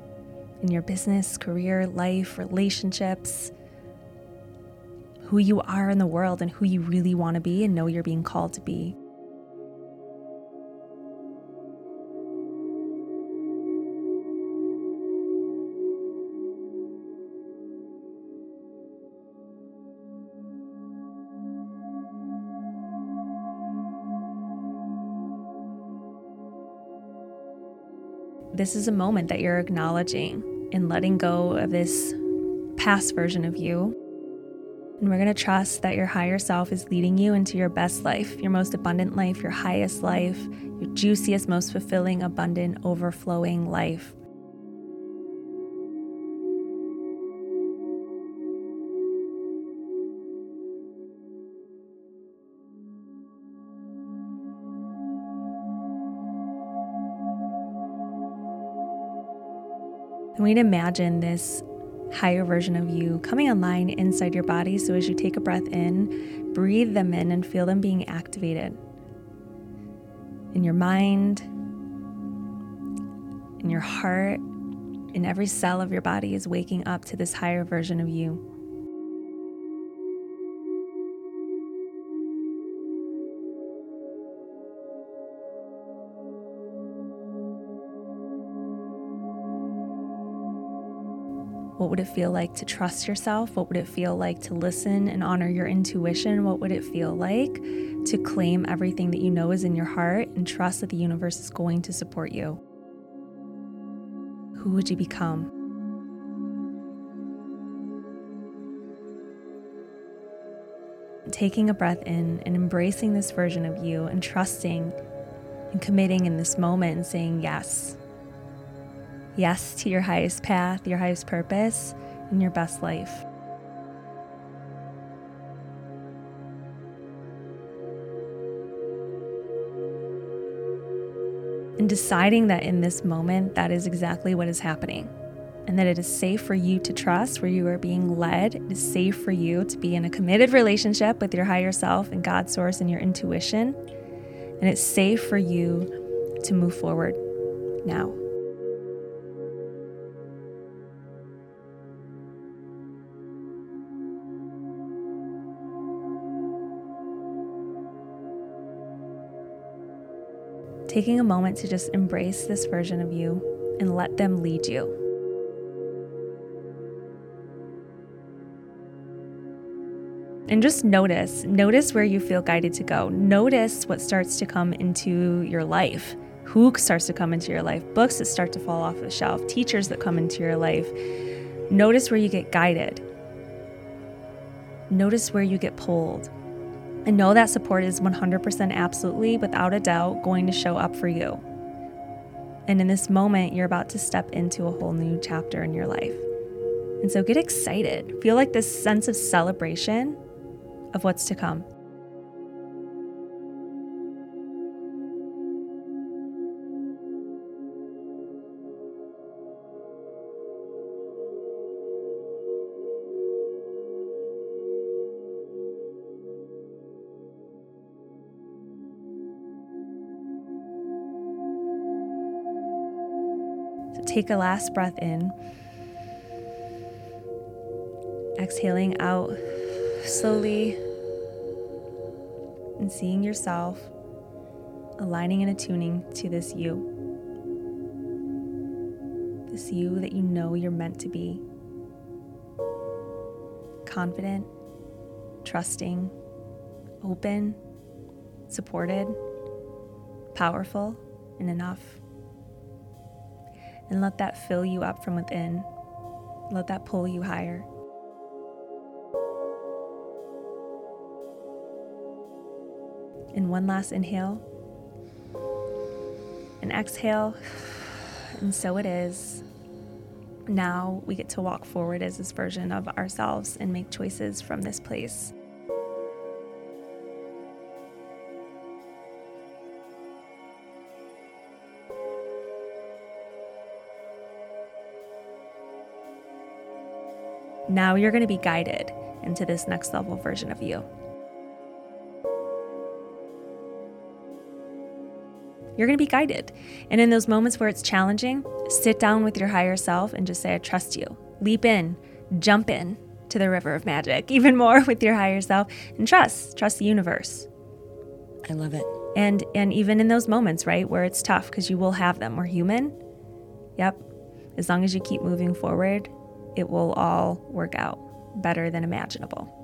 C: in your business, career, life, relationships? Who you are in the world and who you really want to be and know you're being called to be. this is a moment that you're acknowledging and letting go of this past version of you. And we're going to trust that your higher self is leading you into your best life, your most abundant life, your highest life, your juiciest, most fulfilling, abundant, overflowing life. And we'd imagine this higher version of you coming online inside your body. So as you take a breath in, breathe them in and feel them being activated in your mind, in your heart, in every cell of your body is waking up to this higher version of you. What would it feel like to trust yourself? What would it feel like to listen and honor your intuition? What would it feel like to claim everything that you know is in your heart and trust that the universe is going to support you? Who would you become? Taking a breath in and embracing this version of you and trusting and committing in this moment and saying yes yes to your highest path, your highest purpose, and your best life. And deciding that in this moment, that is exactly what is happening. And that it is safe for you to trust where you are being led. It is safe for you to be in a committed relationship with your higher self and God's source and your intuition. And it's safe for you to move forward now. Taking a moment to just embrace this version of you and let them lead you. And just notice, notice where you feel guided to go. Notice what starts to come into your life. Who starts to come into your life? Books that start to fall off the shelf, teachers that come into your life. Notice where you get guided. Notice where you get pulled. And know that support is 100% absolutely, without a doubt, going to show up for you. And in this moment, you're about to step into a whole new chapter in your life. And so get excited. Feel like this sense of celebration of what's to come. Take a last breath in. Exhaling out slowly and seeing yourself aligning and attuning to this you. This you that you know you're meant to be. Confident, trusting, open, supported, powerful, and enough and let that fill you up from within. Let that pull you higher. And one last inhale. And exhale. And so it is. Now we get to walk forward as this version of ourselves and make choices from this place. Now you're going to be guided into this next level version of you. You're going to be guided. And in those moments where it's challenging, sit down with your higher self and just say, I trust you. Leap in, jump in to the river of magic, even more with your higher self, and trust, trust the universe.
D: I love it.
C: And and even in those moments, right, where it's tough because you will have them. We're human. Yep. As long as you keep moving forward, it will all work out better than imaginable.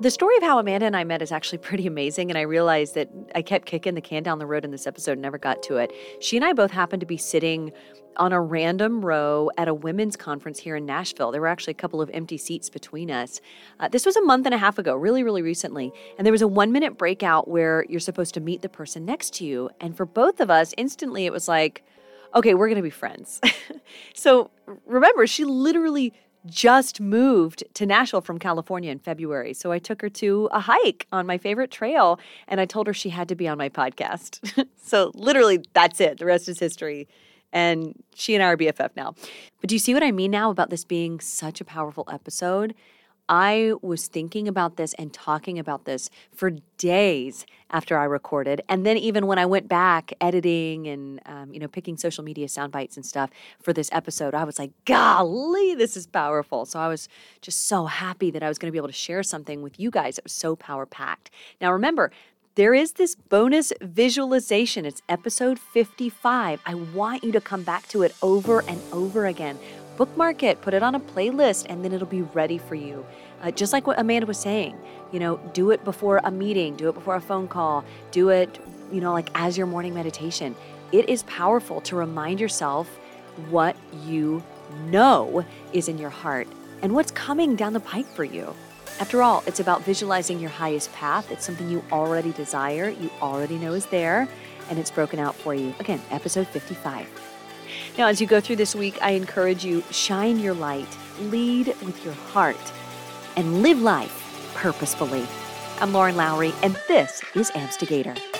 A: The story of how Amanda and I met is actually pretty amazing, and I realized that I kept kicking the can down the road in this episode and never got to it. She and I both happened to be sitting on a random row at a women's conference here in Nashville. There were actually a couple of empty seats between us. Uh, this was a month and a half ago, really, really recently. And there was a one minute breakout where you're supposed to meet the person next to you. And for both of us, instantly it was like, okay, we're going to be friends. so remember, she literally just moved to Nashville from California in February. So I took her to a hike on my favorite trail and I told her she had to be on my podcast. so literally, that's it. The rest is history and she and I are BFF now. But do you see what I mean now about this being such a powerful episode? I was thinking about this and talking about this for days after I recorded, and then even when I went back editing and um, you know picking social media sound bites and stuff for this episode, I was like, "Golly, this is powerful!" So I was just so happy that I was going to be able to share something with you guys that was so power packed. Now remember, there is this bonus visualization. It's episode 55. I want you to come back to it over and over again. Bookmark it, put it on a playlist, and then it'll be ready for you. Uh, just like what Amanda was saying, you know, do it before a meeting, do it before a phone call, do it, you know, like as your morning meditation. It is powerful to remind yourself what you know is in your heart and what's coming down the pike for you. After all, it's about visualizing your highest path. It's something you already desire, you already know is there, and it's broken out for you. Again, episode 55. Now, as you go through this week, I encourage you shine your light, lead with your heart, and live life purposefully. I'm Lauren Lowrey, and this is AMPstigator.